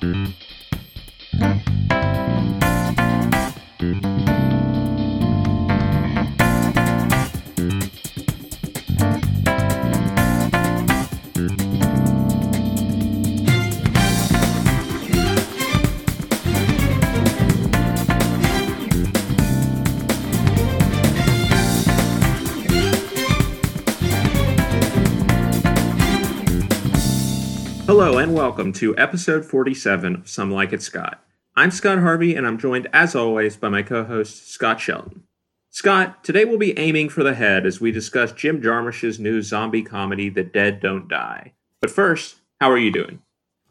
Hello welcome to episode 47 of Some Like It Scott. I'm Scott Harvey and I'm joined as always by my co-host Scott Shelton. Scott, today we'll be aiming for the head as we discuss Jim Jarmusch's new zombie comedy The Dead Don't Die. But first, how are you doing?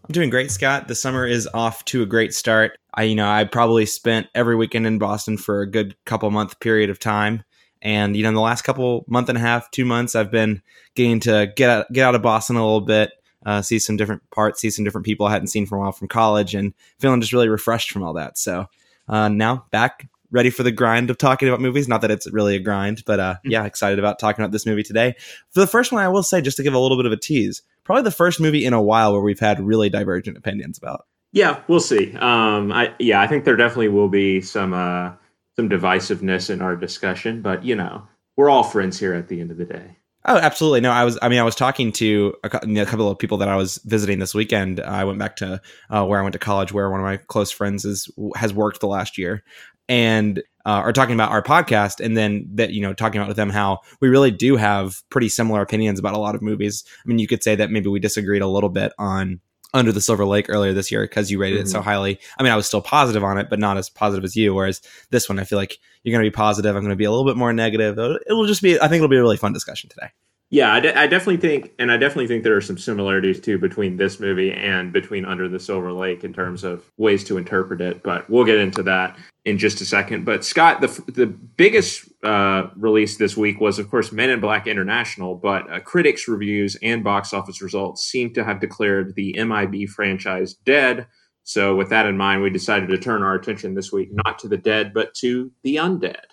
I'm doing great, Scott. The summer is off to a great start. I, you know, I probably spent every weekend in Boston for a good couple month period of time. And you know, in the last couple month and a half, two months, I've been getting to get out, get out of Boston a little bit, uh, see some different parts, see some different people I hadn't seen for a while from college, and feeling just really refreshed from all that. So uh, now back ready for the grind of talking about movies. Not that it's really a grind, but uh, yeah, excited about talking about this movie today. For the first one, I will say just to give a little bit of a tease, probably the first movie in a while where we've had really divergent opinions about. Yeah, we'll see. Um, I yeah, I think there definitely will be some uh, some divisiveness in our discussion, but you know, we're all friends here at the end of the day. Oh, absolutely. No, I was. I mean, I was talking to a, couple of people that I was visiting this weekend. I went back to uh, where I went to college, where one of my close friends is has worked the last year, and uh, are talking about our podcast, and then that you know talking about with them how we really do have pretty similar opinions about a lot of movies. I mean, you could say that maybe we disagreed a little bit on under the Silver Lake earlier this year because you rated mm-hmm. it so mm-hmm. highly. I mean, I was still positive on it, but not as positive as you. Whereas this one, I feel like you're going to be positive. I'm going to be a little bit more negative. It'll just be, I think it'll be a really fun discussion today. Yeah, I, de- I definitely think, and I definitely think there are some similarities too between this movie and between Under the Silver Lake in terms of ways to interpret it. But we'll get into that in just a second. But Scott, the the biggest uh, release this week was, of course, Men in Black International. But uh, critics' reviews and box office results seem to have declared the MIB franchise dead. So, with that in mind, we decided to turn our attention this week not to the dead, but to the undead.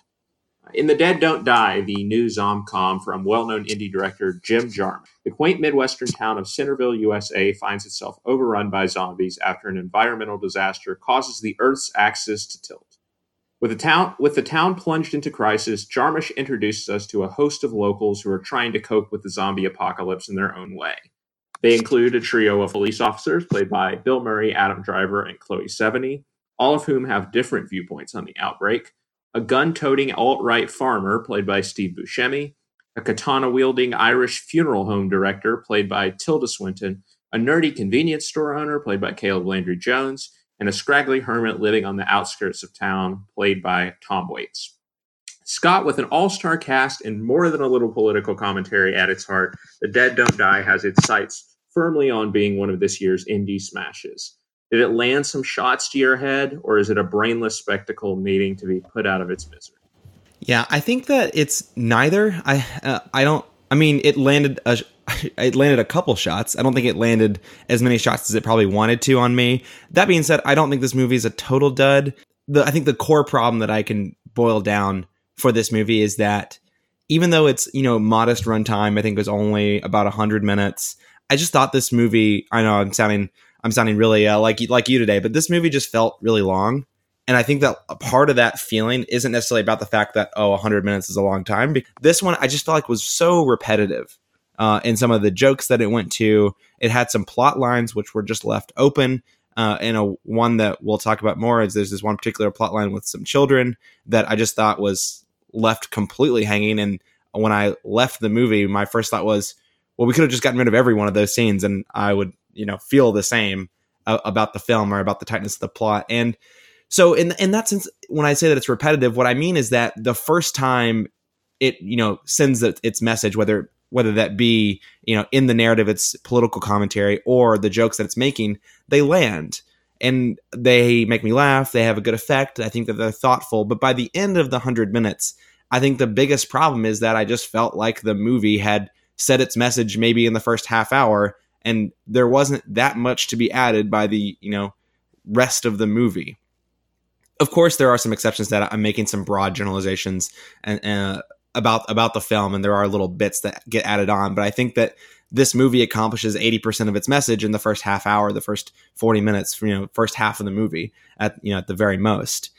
In The Dead Don't Die, the new zomcom from well-known indie director Jim Jarmusch, the quaint Midwestern town of Centerville, USA finds itself overrun by zombies after an environmental disaster causes the Earth's axis to tilt. With the town, with the town plunged into crisis, Jarmusch introduces us to a host of locals who are trying to cope with the zombie apocalypse in their own way. They include a trio of police officers played by Bill Murray, Adam Driver, and Chloe Sevigny, all of whom have different viewpoints on the outbreak a gun toting alt right farmer, played by Steve Buscemi, a katana wielding Irish funeral home director, played by Tilda Swinton, a nerdy convenience store owner, played by Caleb Landry Jones, and a scraggly hermit living on the outskirts of town, played by Tom Waits. Scott, with an all star cast and more than a little political commentary at its heart, The Dead Don't Die has its sights firmly on being one of this year's indie smashes. Did it land some shots to your head, or is it a brainless spectacle needing to be put out of its misery? Yeah, I think that it's neither. I uh, I don't. I mean, it landed a it landed a couple shots. I don't think it landed as many shots as it probably wanted to on me. That being said, I don't think this movie is a total dud. The I think the core problem that I can boil down for this movie is that even though it's you know modest runtime, I think it was only about hundred minutes. I just thought this movie. I know I'm sounding I'm sounding really uh, like like you today, but this movie just felt really long. And I think that a part of that feeling isn't necessarily about the fact that oh, 100 minutes is a long time. This one I just felt like was so repetitive uh, in some of the jokes that it went to. It had some plot lines which were just left open. Uh, and a one that we'll talk about more is there's this one particular plot line with some children that I just thought was left completely hanging. And when I left the movie, my first thought was, well, we could have just gotten rid of every one of those scenes, and I would you know feel the same uh, about the film or about the tightness of the plot. And so in in that sense when i say that it's repetitive what i mean is that the first time it you know sends its message whether whether that be you know in the narrative it's political commentary or the jokes that it's making they land and they make me laugh. They have a good effect. I think that they're thoughtful. But by the end of the 100 minutes i think the biggest problem is that i just felt like the movie had said its message maybe in the first half hour and there wasn't that much to be added by the you know rest of the movie of course there are some exceptions that i'm making some broad generalizations and uh, about about the film and there are little bits that get added on but i think that this movie accomplishes 80% of its message in the first half hour, the first 40 minutes, you know, first half of the movie at, you know, at the very most.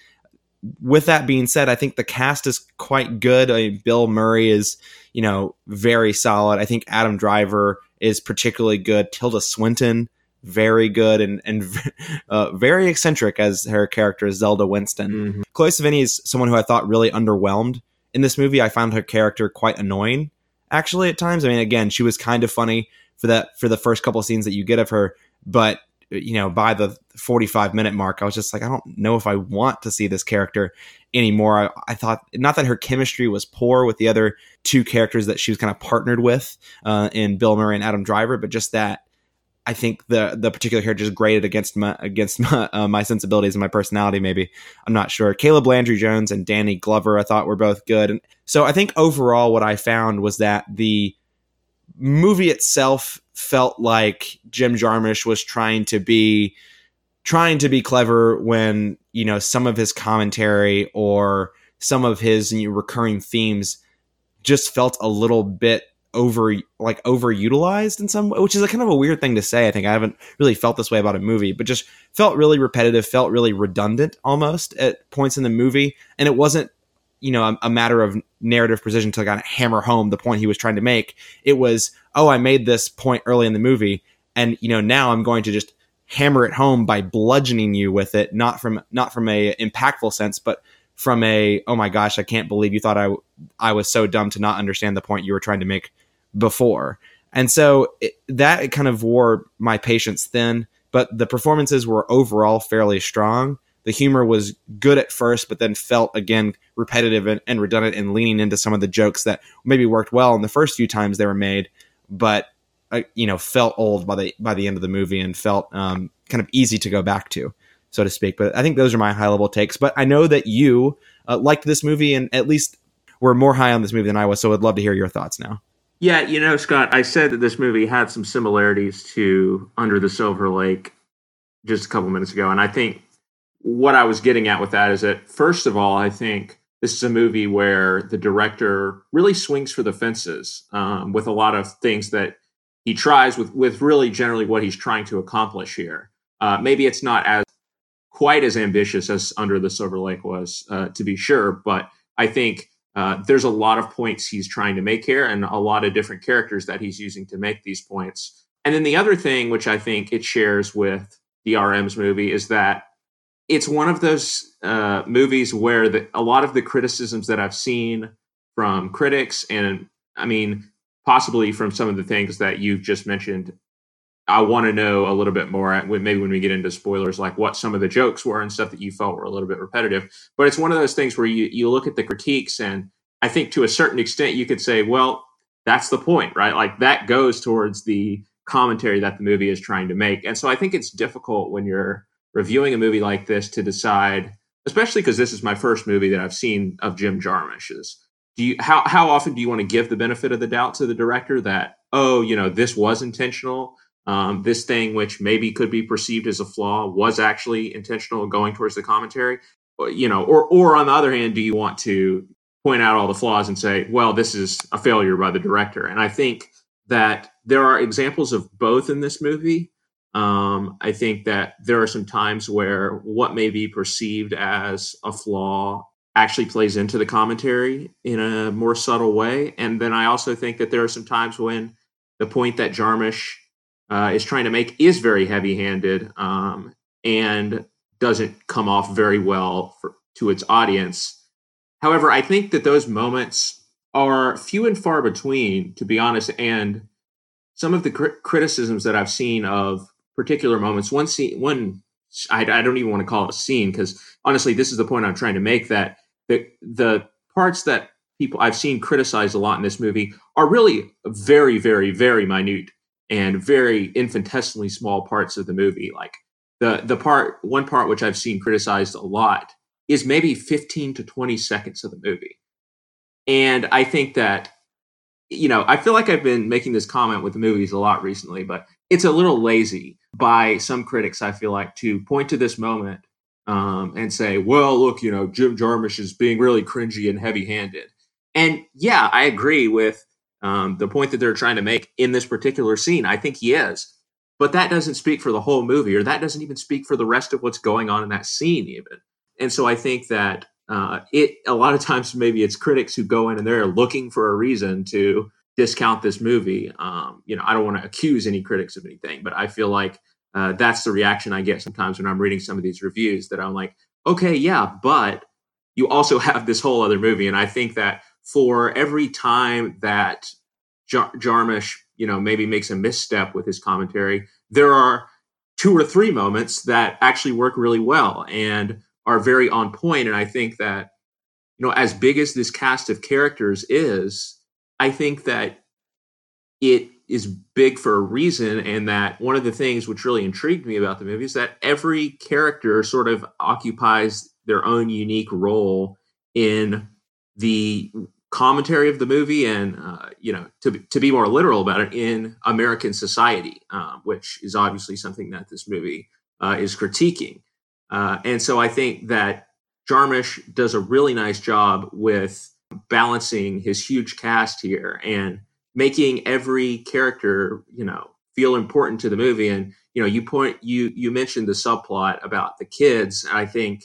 With that being said, I think the cast is quite good. I mean, Bill Murray is, you know, very solid. I think Adam Driver is particularly good. Tilda Swinton, very good and and uh, very eccentric as her character Zelda Winston. Mm-hmm. Chloe Sevigny is someone who I thought really underwhelmed in this movie. I found her character quite annoying actually at times. I mean, again, she was kind of funny for that for the first couple of scenes that you get of her, but you know, by the 45 minute mark, I was just like, I don't know if I want to see this character anymore. I, I thought not that her chemistry was poor with the other two characters that she was kind of partnered with uh, in Bill Murray and Adam Driver, but just that I think the the particular character is graded against my against my, uh, my sensibilities and my personality. Maybe I'm not sure. Caleb Landry Jones and Danny Glover I thought were both good, and so I think overall what I found was that the movie itself felt like Jim Jarmusch was trying to be trying to be clever when you know some of his commentary or some of his you know, recurring themes just felt a little bit over like overutilized in some way, which is a kind of a weird thing to say. I think I haven't really felt this way about a movie, but just felt really repetitive, felt really redundant almost at points in the movie, and it wasn't you know a, a matter of narrative precision to kind of hammer home the point he was trying to make. It was oh, I made this point early in the movie, and you know now I'm going to just hammer it home by bludgeoning you with it, not from not from a impactful sense, but from a oh my gosh, I can't believe you thought I I was so dumb to not understand the point you were trying to make before. And so it, that kind of wore my patience thin, but the performances were overall fairly strong. The humor was good at first, but then felt again repetitive and, and redundant and leaning into some of the jokes that maybe worked well in the first few times they were made, but uh, you know felt old by the by the end of the movie and felt um, kind of easy to go back to, so to speak. But I think those are my high level takes. But I know that you uh, liked this movie and at least were more high on this movie than I was, so I'd love to hear your thoughts now. Yeah, you know, Scott, I said that this movie had some similarities to Under the Silver Lake just a couple minutes ago. And I think what I was getting at with that is that, first of all, I think this is a movie where the director really swings for the fences um, with a lot of things that he tries with, with really generally what he's trying to accomplish here. Uh, maybe it's not as quite as ambitious as Under the Silver Lake was, uh, to be sure, but I think uh, there's a lot of points he's trying to make here and a lot of different characters that he's using to make these points. And then the other thing, which I think it shares with DRM's movie, is that it's one of those uh, movies where the, a lot of the criticisms that I've seen from critics, and I mean, possibly from some of the things that you've just mentioned I want to know a little bit more maybe when we get into spoilers, like what some of the jokes were and stuff that you felt were a little bit repetitive. But it's one of those things where you, you look at the critiques and I think to a certain extent you could say, well, that's the point, right? Like that goes towards the commentary that the movie is trying to make. And so I think it's difficult when you're reviewing a movie like this to decide, especially because this is my first movie that I've seen of Jim Jarmusch's. Do you how how often do you want to give the benefit of the doubt to the director that, oh, you know, this was intentional? um, this thing, which maybe could be perceived as a flaw, was actually intentional going towards the commentary. You know, or or on the other hand, do you want to point out all the flaws and say, well, this is a failure by the director? And I think that there are examples of both in this movie. Um, I think that there are some times where what may be perceived as a flaw actually plays into the commentary in a more subtle way. And then I also think that there are some times when the point that Jarmusch uh, is trying to make is very heavy handed um, and doesn't come off very well for, to its audience. However, I think that those moments are few and far between, to be honest. And some of the cr- criticisms that I've seen of particular moments, one scene, one, I, I don't even want to call it a scene because honestly, this is the point I'm trying to make that the the parts that people I've seen criticized a lot in this movie are really very, very, very minute and very infinitesimally small parts of the movie. Like the the part one part which I've seen criticized a lot is maybe 15 to 20 seconds of the movie. And I think that you know, I feel like I've been making this comment with the movies a lot recently, but it's a little lazy by some critics, I feel like, to point to this moment um, and say, well, look, you know, Jim Jarmusch is being really cringy and heavy handed. And yeah, I agree with um, the point that they're trying to make in this particular scene. I think he is. But that doesn't speak for the whole movie, or that doesn't even speak for the rest of what's going on in that scene, even. And so I think that uh, it a lot of times maybe it's critics who go in and they're looking for a reason to discount this movie. Um, you know, I don't want to accuse any critics of anything, but I feel like uh, that's the reaction I get sometimes when I'm reading some of these reviews. That I'm like, okay, yeah, but you also have this whole other movie, and I think that for every time that Jar- you know, maybe makes a misstep with his commentary, there are two or three moments that actually work really well and are very on point. And I think that, you know, as big as this cast of characters is, I think that it is big for a reason. And that one of the things which really intrigued me about the movie is that every character sort of occupies their own unique role in the commentary of the movie and uh, you know to, to be more literal about it in american society uh, which is obviously something that this movie uh, is critiquing uh, and so i think that jarmusch does a really nice job with balancing his huge cast here and making every character you know feel important to the movie and you know you point you you mentioned the subplot about the kids i think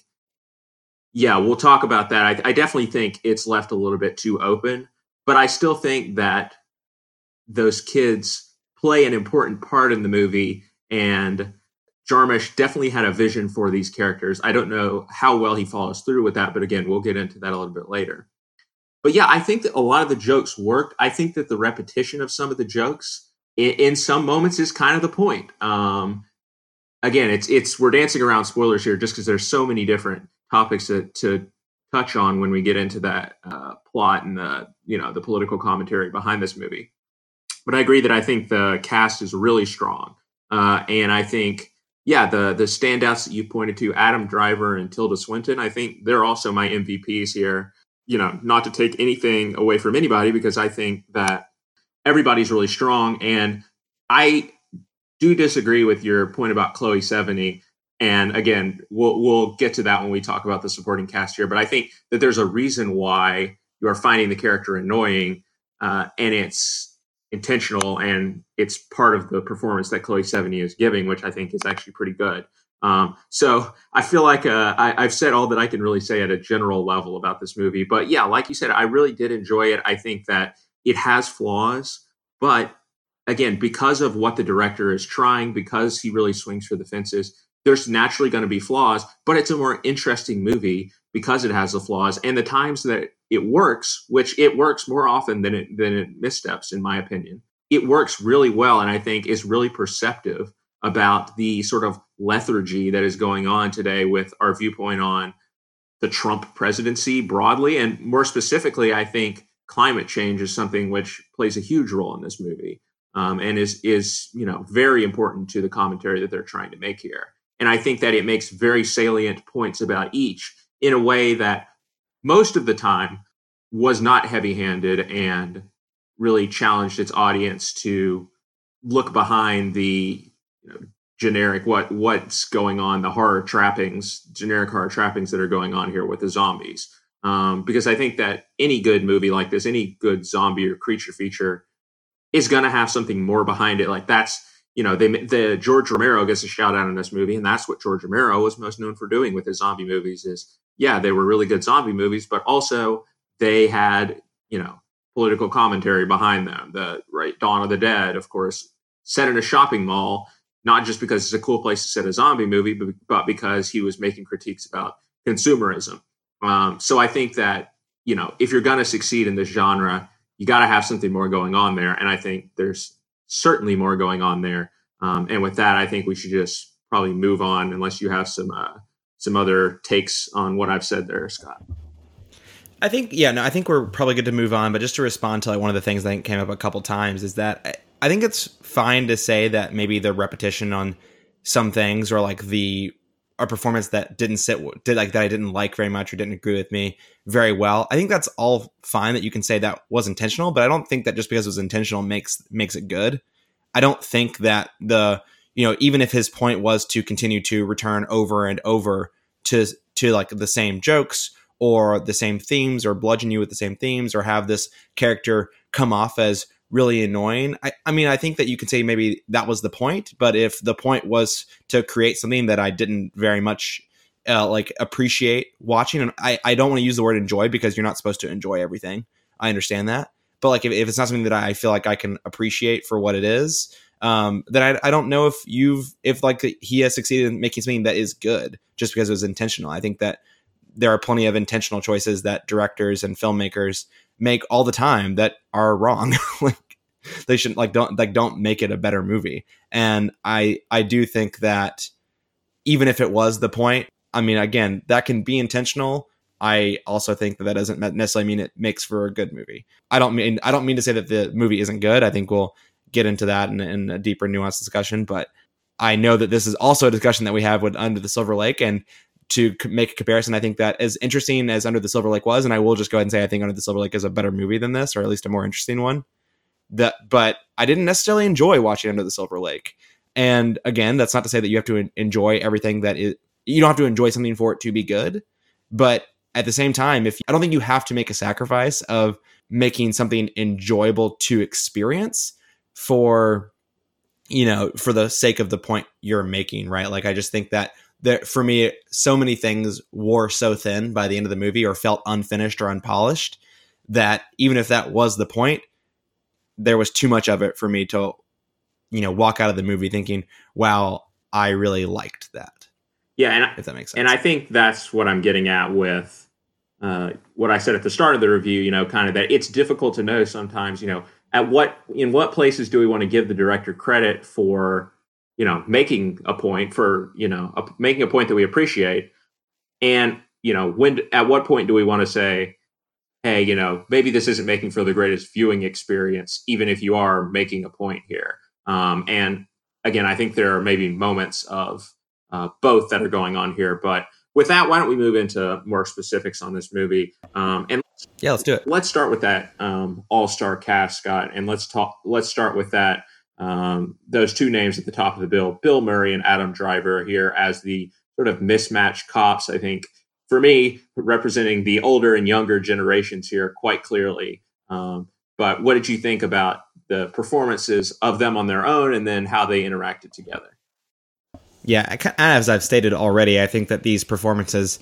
yeah, we'll talk about that. I, I, definitely think it's left a little bit too open, but I still think that those kids play an important part in the movie. And Jarmusch definitely had a vision for these characters. I don't know how well he follows through with that, but again, we'll get into that a little bit later. But yeah, I think that a lot of the jokes worked. I think that the repetition of some of the jokes in, in some moments is kind of the point. Um, again, it's it's we're dancing around spoilers here just because there's so many different topics to, to touch on when we get into that uh, plot and the you know the political commentary behind this movie. But I agree that I think the cast is really strong, uh, and I think yeah the the standouts that you pointed to, Adam Driver and Tilda Swinton, I think they're also my MVPs here. You know, not to take anything away from anybody because I think that everybody's really strong, and I do disagree with your point about Chloe Sevigny and again, we'll we'll get to that when we talk about the supporting cast here. But I think that there's a reason why you are finding the character annoying, uh, and it's intentional, and it's part of the performance that Chloe Sevigny is giving, which I think is actually pretty good. Um, so I feel like uh, I, have said all that I can really say at a general level about this movie. But yeah, like you said, I really did enjoy it. I think that it has flaws, but again, because of what the director is trying, because he really swings for the fences, there's naturally going to be flaws, but it's a more interesting movie because it has the flaws and the times that it works, which it works more often than it than it missteps, in my opinion. It works really well, and I think is really perceptive about the sort of lethargy that is going on today with our viewpoint on the Trump presidency broadly, and more specifically, I think climate change is something which plays a huge role in this movie, um, and is is you know very important to the commentary that they're trying to make here. And I think that it makes very salient points about each in a way that most of the time was not heavy handed and really challenged its audience to look behind the you know, generic what what's going on the horror trappings generic horror trappings that are going on here with the zombies um, because i think that any good movie like this any good zombie or creature feature is going to have something more behind it like that's you know, they the George Romero gets a shout out in this movie, and that's what George Romero was most known for doing with his zombie movies. Is yeah, they were really good zombie movies, but also they had you know political commentary behind them. The right Dawn of the Dead, of course, set in a shopping mall, not just because it's a cool place to set a zombie movie, but, because he was making critiques about consumerism. Um, so I think that you know if you're going to succeed in this genre, you got to have something more going on there, and I think there's certainly more going on there. Um, and with that, I think we should just probably move on, unless you have some uh, some other takes on what I've said there, Scott. I think yeah, no, I think we're probably good to move on. But just to respond to like one of the things that came up a couple times is that I think it's fine to say that maybe the repetition on some things or like the a performance that didn't sit did like that I didn't like very much or didn't agree with me very well. I think that's all fine that you can say that was intentional, but I don't think that just because it was intentional makes makes it good. I don't think that the you know even if his point was to continue to return over and over to to like the same jokes or the same themes or bludgeon you with the same themes or have this character come off as really annoying. I, I mean, I think that you could say maybe that was the point, but if the point was to create something that I didn't very much uh, like appreciate watching, and I, I don't want to use the word enjoy because you're not supposed to enjoy everything. I understand that. But like if, if it's not something that I feel like I can appreciate for what it is, um, then I, I don't know if you've if like he has succeeded in making something that is good just because it was intentional. I think that there are plenty of intentional choices that directors and filmmakers make all the time that are wrong. like they shouldn't like don't like don't make it a better movie. And I I do think that even if it was the point, I mean again, that can be intentional. I also think that that doesn't necessarily mean it makes for a good movie. I don't mean I don't mean to say that the movie isn't good. I think we'll get into that in, in a deeper nuanced discussion, but I know that this is also a discussion that we have with Under the Silver Lake, and to make a comparison, I think that as interesting as Under the Silver Lake was, and I will just go ahead and say I think Under the Silver Lake is a better movie than this, or at least a more interesting one. That, but I didn't necessarily enjoy watching Under the Silver Lake. And again, that's not to say that you have to enjoy everything that is. You don't have to enjoy something for it to be good, but at the same time, if I don't think you have to make a sacrifice of making something enjoyable to experience for you know for the sake of the point you're making right like i just think that that for me so many things wore so thin by the end of the movie or felt unfinished or unpolished that even if that was the point there was too much of it for me to you know walk out of the movie thinking wow i really liked that. Yeah and if that makes sense and i think that's what i'm getting at with uh, what i said at the start of the review you know kind of that it's difficult to know sometimes you know at what in what places do we want to give the director credit for you know making a point for you know a, making a point that we appreciate and you know when at what point do we want to say hey you know maybe this isn't making for the greatest viewing experience even if you are making a point here um, and again i think there are maybe moments of uh, both that are going on here but with that why don't we move into more specifics on this movie um, and yeah, let's do it. Let's start with that um, all-star cast, Scott, and let's talk. Let's start with that. Um, those two names at the top of the bill, Bill Murray and Adam Driver, here as the sort of mismatched cops. I think for me, representing the older and younger generations here quite clearly. Um, but what did you think about the performances of them on their own, and then how they interacted together? Yeah, as I've stated already, I think that these performances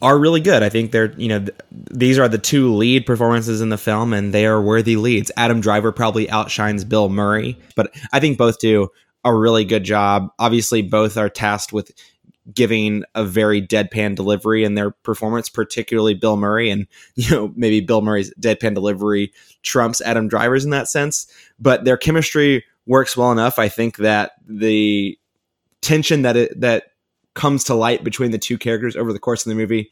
are really good. I think they're, you know, th- these are the two lead performances in the film and they are worthy leads. Adam Driver probably outshines Bill Murray, but I think both do a really good job. Obviously, both are tasked with giving a very deadpan delivery in their performance, particularly Bill Murray. And, you know, maybe Bill Murray's deadpan delivery trumps Adam Driver's in that sense, but their chemistry works well enough. I think that the tension that it, that comes to light between the two characters over the course of the movie,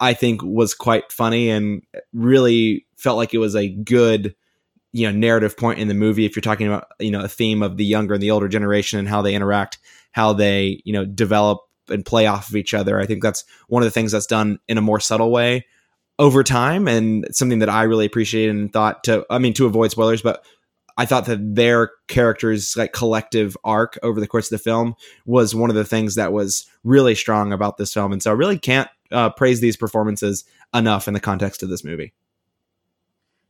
I think was quite funny and really felt like it was a good you know narrative point in the movie. If you're talking about you know a theme of the younger and the older generation and how they interact how they you know develop and play off of each other i think that's one of the things that's done in a more subtle way over time and something that i really appreciated and thought to i mean to avoid spoilers but I thought that their characters like collective arc over the course of the film was one of the things that was really strong about this film, and so I really can't uh, praise these performances enough in the context of this movie.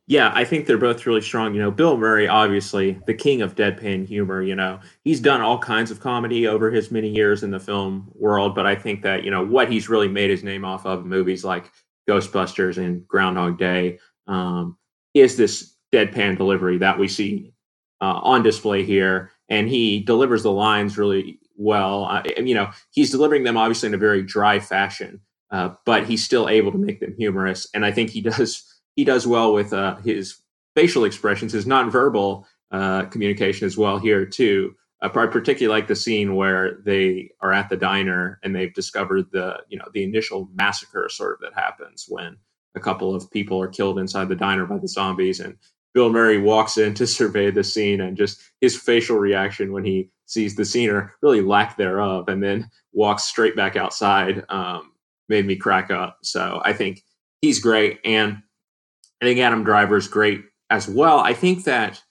Yeah, I think they're both really strong. You know, Bill Murray, obviously the king of deadpan humor. You know, he's done all kinds of comedy over his many years in the film world, but I think that you know what he's really made his name off of movies like Ghostbusters and Groundhog Day um, is this deadpan delivery that we see uh, on display here, and he delivers the lines really well. Uh, you know, he's delivering them obviously in a very dry fashion, uh, but he's still able to make them humorous, and I think he does he does well with uh, his facial expressions, his nonverbal uh, communication as well here too. I particularly like the scene where they are at the diner and they've discovered the you know the initial massacre sort of that happens when a couple of people are killed inside the diner by the zombies and Bill Murray walks in to survey the scene and just his facial reaction when he sees the scene or really lack thereof and then walks straight back outside um, made me crack up. So I think he's great. And I think Adam Driver is great as well. I think that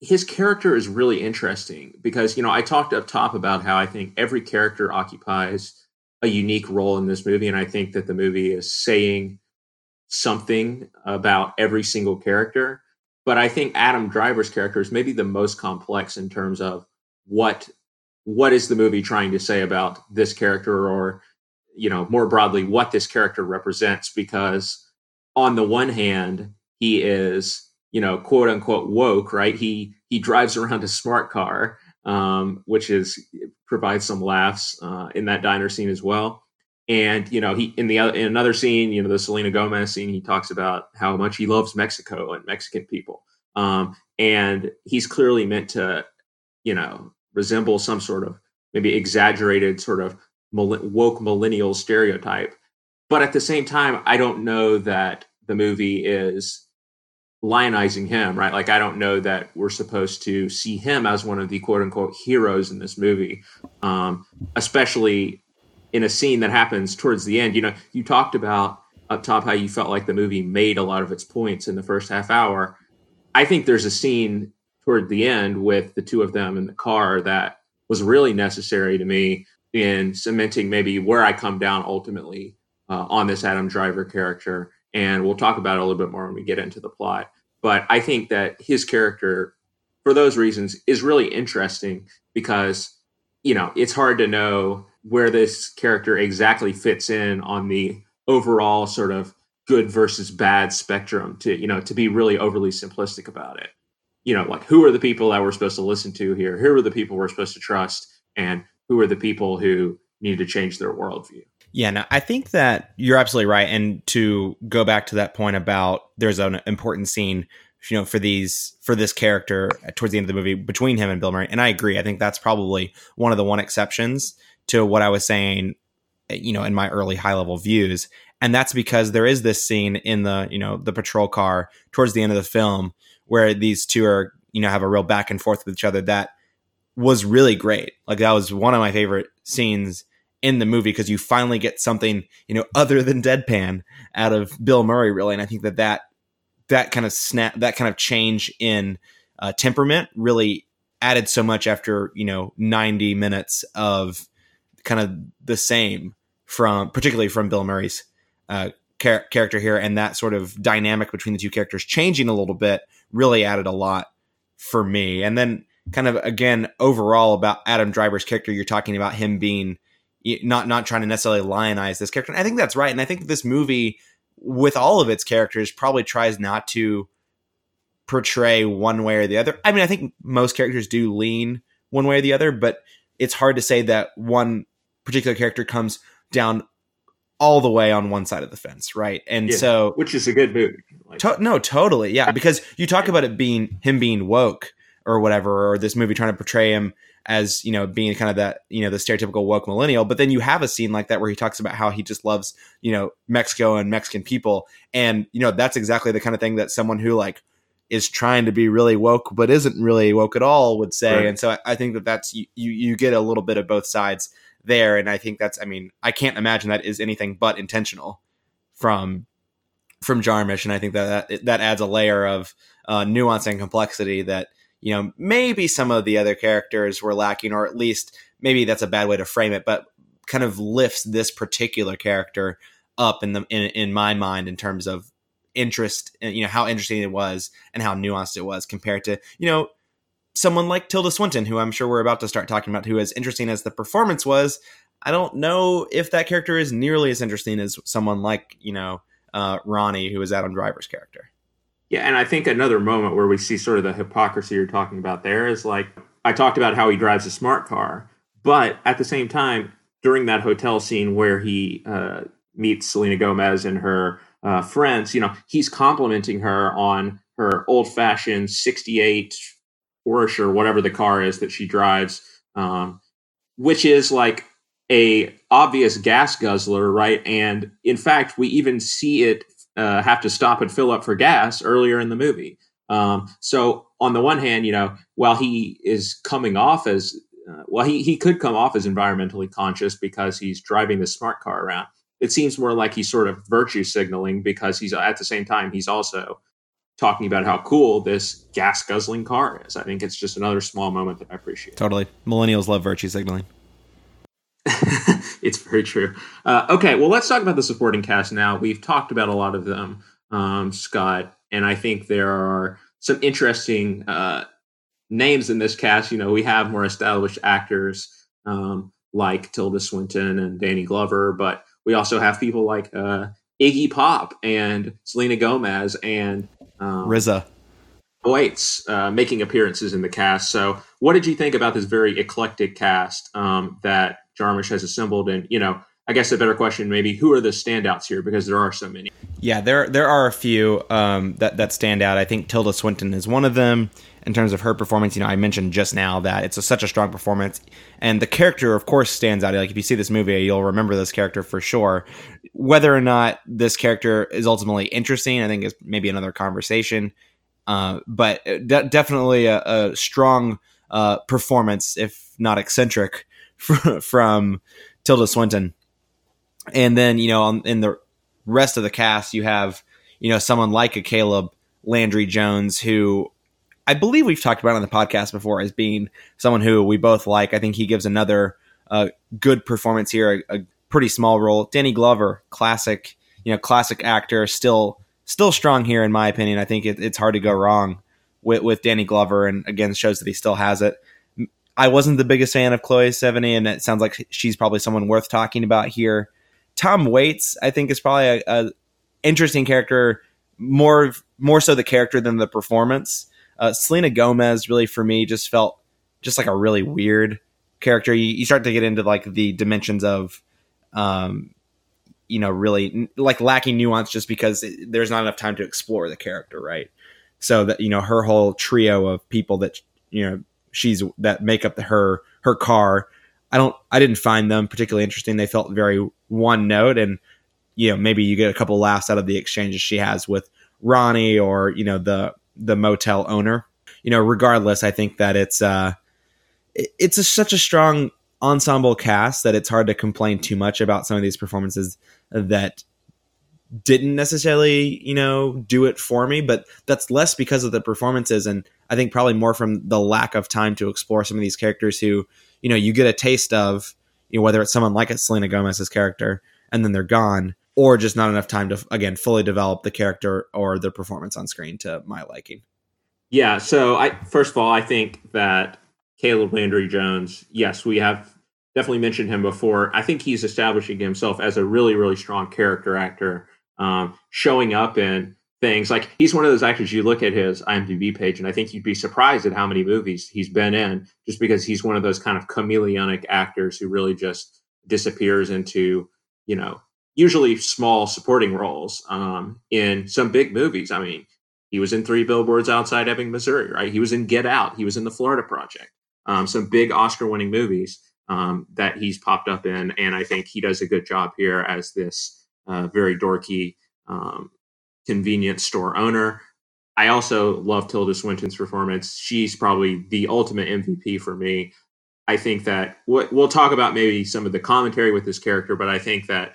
his character is really interesting because, you know, I talked up top about how I think every character occupies a unique role in this movie. And I think that the movie is saying something about every single character. But I think Adam Driver's character is maybe the most complex in terms of what what is the movie trying to say about this character or you know more broadly what this character represents because on the one hand he is you know quote unquote woke right? He he drives around a smart car um, which is provides some laughs uh, in that diner scene as well and you know he in the in another scene you know the selena gomez scene he talks about how much he loves mexico and mexican people um, and he's clearly meant to you know resemble some sort of maybe exaggerated sort of woke millennial stereotype. But at the same time, I don't know that the movie is lionizing him, right? Like, I don't know that we're supposed to see him as one of the quote unquote heroes in this movie, um, especially in a scene that happens towards the end. You know, you talked about up top how you felt like the movie made a lot of its points in the first half hour. I think there's a scene toward the end with the two of them in the car that was really necessary to me in cementing maybe where I come down ultimately uh, on this Adam Driver character. And we'll talk about it a little bit more when we get into the plot. But I think that his character, for those reasons, is really interesting because, you know, it's hard to know where this character exactly fits in on the overall sort of good versus bad spectrum to, you know, to be really overly simplistic about it you know, like who are the people that we're supposed to listen to here? Who are the people we're supposed to trust? And who are the people who need to change their worldview? Yeah, no, I think that you're absolutely right. And to go back to that point about there's an important scene, you know, for these for this character towards the end of the movie between him and Bill Murray. And I agree. I think that's probably one of the one exceptions to what I was saying, you know, in my early high level views. And that's because there is this scene in the, you know, the patrol car towards the end of the film where these two are you know have a real back and forth with each other that was really great. Like that was one of my favorite scenes in the movie because you finally get something you know other than deadpan out of Bill Murray really, and I think that that that kind of snap that kind of change in uh, temperament really added so much after you know 90 minutes of kind of the same from particularly from Bill Murray's uh, char- character here and that sort of dynamic between the two characters changing a little bit really added a lot for me. And then kind of again overall about Adam Driver's character, you're talking about him being not not trying to necessarily lionize this character. And I think that's right. And I think this movie, with all of its characters, probably tries not to portray one way or the other. I mean, I think most characters do lean one way or the other, but it's hard to say that one particular character comes down all the way on one side of the fence, right? And yeah, so, which is a good movie. Like, to, no, totally, yeah. Because you talk about it being him being woke or whatever, or this movie trying to portray him as you know being kind of that you know the stereotypical woke millennial. But then you have a scene like that where he talks about how he just loves you know Mexico and Mexican people, and you know that's exactly the kind of thing that someone who like is trying to be really woke but isn't really woke at all would say. Right. And so I, I think that that's you, you you get a little bit of both sides there. And I think that's, I mean, I can't imagine that is anything but intentional from from Jarmusch, and I think that that, that adds a layer of uh, nuance and complexity that you know maybe some of the other characters were lacking, or at least maybe that's a bad way to frame it, but kind of lifts this particular character up in the in, in my mind in terms of interest, and you know how interesting it was and how nuanced it was compared to you know someone like Tilda Swinton, who I'm sure we're about to start talking about, who as interesting as the performance was, I don't know if that character is nearly as interesting as someone like, you know, uh, Ronnie, who is Adam Driver's character. Yeah, and I think another moment where we see sort of the hypocrisy you're talking about there is like I talked about how he drives a smart car, but at the same time, during that hotel scene where he uh, meets Selena Gomez and her uh, friends, you know, he's complimenting her on her old fashioned 68 Porsche or whatever the car is that she drives, um, which is like a obvious gas guzzler, right? And in fact, we even see it uh, have to stop and fill up for gas earlier in the movie. Um, so on the one hand, you know, while he is coming off as uh, well, he he could come off as environmentally conscious because he's driving the smart car around. It seems more like he's sort of virtue signaling because he's at the same time he's also talking about how cool this gas guzzling car is. I think it's just another small moment that I appreciate. Totally. Millennials love virtue signaling. it's very true. Uh, okay, well, let's talk about the supporting cast now. We've talked about a lot of them, um, Scott, and I think there are some interesting uh, names in this cast. You know, we have more established actors um, like Tilda Swinton and Danny Glover, but we also have people like uh, Iggy Pop and Selena Gomez and um, RZA. Waits uh, making appearances in the cast. So, what did you think about this very eclectic cast um, that Jarmusch has assembled? And you know, I guess a better question maybe who are the standouts here because there are so many. Yeah, there there are a few um, that that stand out. I think Tilda Swinton is one of them in terms of her performance. You know, I mentioned just now that it's a, such a strong performance, and the character, of course, stands out. Like if you see this movie, you'll remember this character for sure. Whether or not this character is ultimately interesting, I think is maybe another conversation. Uh, but de- definitely a, a strong uh, performance, if not eccentric, from Tilda Swinton. And then you know, in the rest of the cast, you have you know someone like a Caleb Landry Jones, who I believe we've talked about on the podcast before as being someone who we both like. I think he gives another uh, good performance here, a, a pretty small role. Danny Glover, classic, you know, classic actor, still still strong here in my opinion. I think it, it's hard to go wrong with with Danny Glover, and again shows that he still has it. I wasn't the biggest fan of Chloe Sevigny, and it sounds like she's probably someone worth talking about here. Tom Waits, I think, is probably a, a interesting character, more more so the character than the performance. Uh, Selena Gomez really for me just felt just like a really weird character. You, you start to get into like the dimensions of um, you know really like lacking nuance just because there's not enough time to explore the character right so that you know her whole trio of people that you know she's that make up the, her her car i don't i didn't find them particularly interesting they felt very one note and you know maybe you get a couple laughs out of the exchanges she has with ronnie or you know the the motel owner. You know regardless i think that it's uh it's a, such a strong ensemble cast that it's hard to complain too much about some of these performances that didn't necessarily, you know, do it for me, but that's less because of the performances and I think probably more from the lack of time to explore some of these characters who, you know, you get a taste of, you know, whether it's someone like a Selena Gomez's character and then they're gone, or just not enough time to again fully develop the character or the performance on screen to my liking. Yeah, so I first of all, I think that Caleb Landry Jones, yes, we have definitely mentioned him before. I think he's establishing himself as a really, really strong character actor, um, showing up in things like he's one of those actors you look at his IMDb page, and I think you'd be surprised at how many movies he's been in, just because he's one of those kind of chameleonic actors who really just disappears into, you know, usually small supporting roles um, in some big movies. I mean, he was in Three Billboards Outside Ebbing, Missouri, right? He was in Get Out. He was in The Florida Project. Um, some big Oscar-winning movies um, that he's popped up in, and I think he does a good job here as this uh, very dorky um, convenience store owner. I also love Tilda Swinton's performance. She's probably the ultimate MVP for me. I think that we'll talk about maybe some of the commentary with this character, but I think that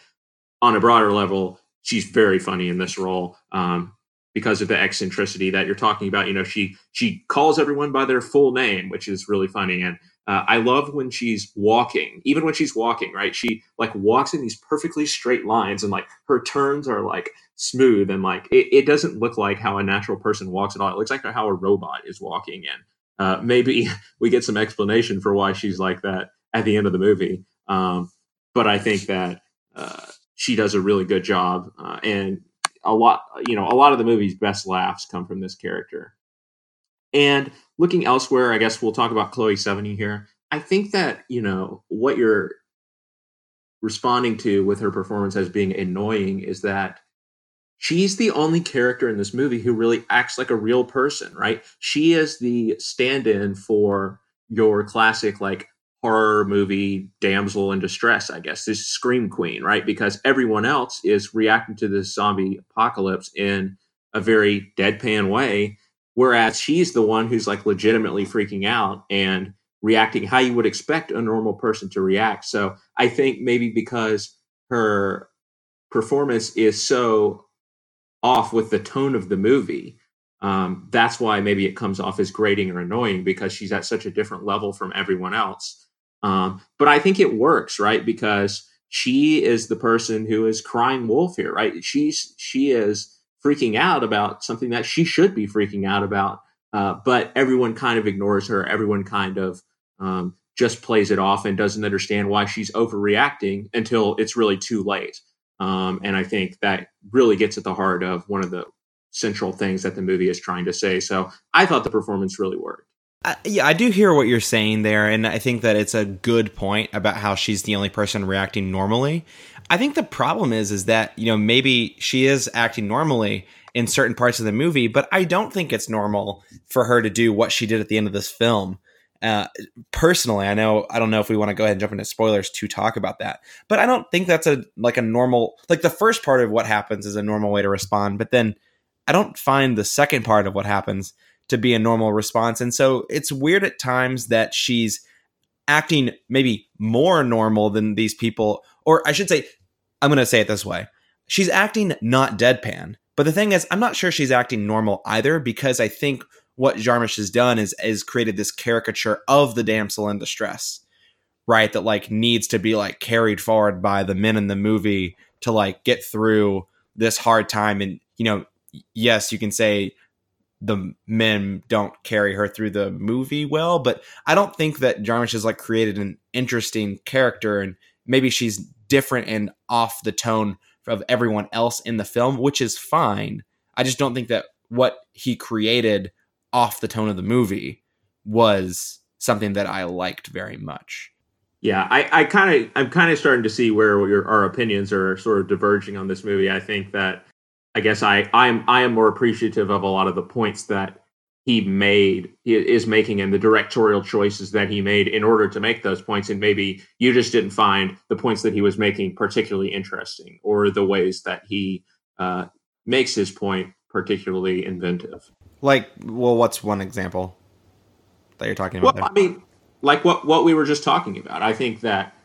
on a broader level, she's very funny in this role. Um, because of the eccentricity that you're talking about. You know, she she calls everyone by their full name, which is really funny. And uh, I love when she's walking, even when she's walking, right? She like walks in these perfectly straight lines, and like her turns are like smooth, and like it, it doesn't look like how a natural person walks at all. It looks like how a robot is walking. And uh, maybe we get some explanation for why she's like that at the end of the movie. Um, but I think that. Uh, she does a really good job, uh, and a lot you know a lot of the movie's best laughs come from this character. And looking elsewhere i guess we'll talk about chloe sevigny here. I think that you know what you're responding to with her performance as being annoying is that she's the only character in this movie who really acts like a real person right? She is the stand-in for your classic like horror movie damsel in distress, I guess, this scream queen, right? Because everyone else is reacting to this zombie apocalypse in a very deadpan way, whereas she's the one who's like legitimately freaking out and reacting how you would expect a normal person to react. So I think maybe because her performance is so off with the tone of the movie um, that's why maybe it comes off as grating or annoying because she's at such a different level from everyone else um, but I think it works, right? Because she is the person who is crying wolf here, right? She's she is freaking out about something that she should be freaking out about, uh, but everyone kind of ignores her. Everyone kind of um, just plays it off and doesn't understand why she's overreacting until it's really too late. Um, and I think that really gets at the heart of one of the central things that the movie is trying to say. So I thought the performance really worked. Uh, yeah, I do hear what you're saying there, and I think that it's a good point about how she's the only person reacting normally. I think the problem is, is that you know maybe she is acting normally in certain parts of the movie, but I don't think it's normal for her to do what she did at the end of this film. Uh, personally, I know I don't know if we want to go ahead and jump into spoilers to talk about that, but I don't think that's a like a normal like the first part of what happens is a normal way to respond, but then I don't find the second part of what happens to be a normal response. And so it's weird at times that she's acting maybe more normal than these people, or I should say, I'm going to say it this way. She's acting not deadpan. But the thing is, I'm not sure she's acting normal either because I think what Jarmusch has done is is created this caricature of the damsel in distress, right? That like needs to be like carried forward by the men in the movie to like get through this hard time. And you know, yes, you can say the men don't carry her through the movie well, but I don't think that Jarmusch has like created an interesting character and maybe she's different and off the tone of everyone else in the film, which is fine. I just don't think that what he created off the tone of the movie was something that I liked very much. Yeah, I, I kind of I'm kind of starting to see where your, our opinions are sort of diverging on this movie. I think that I guess I I am I am more appreciative of a lot of the points that he made is making and the directorial choices that he made in order to make those points. And maybe you just didn't find the points that he was making particularly interesting or the ways that he uh, makes his point particularly inventive. Like well what's one example that you're talking about well, i mean like what what we were just talking about. I think that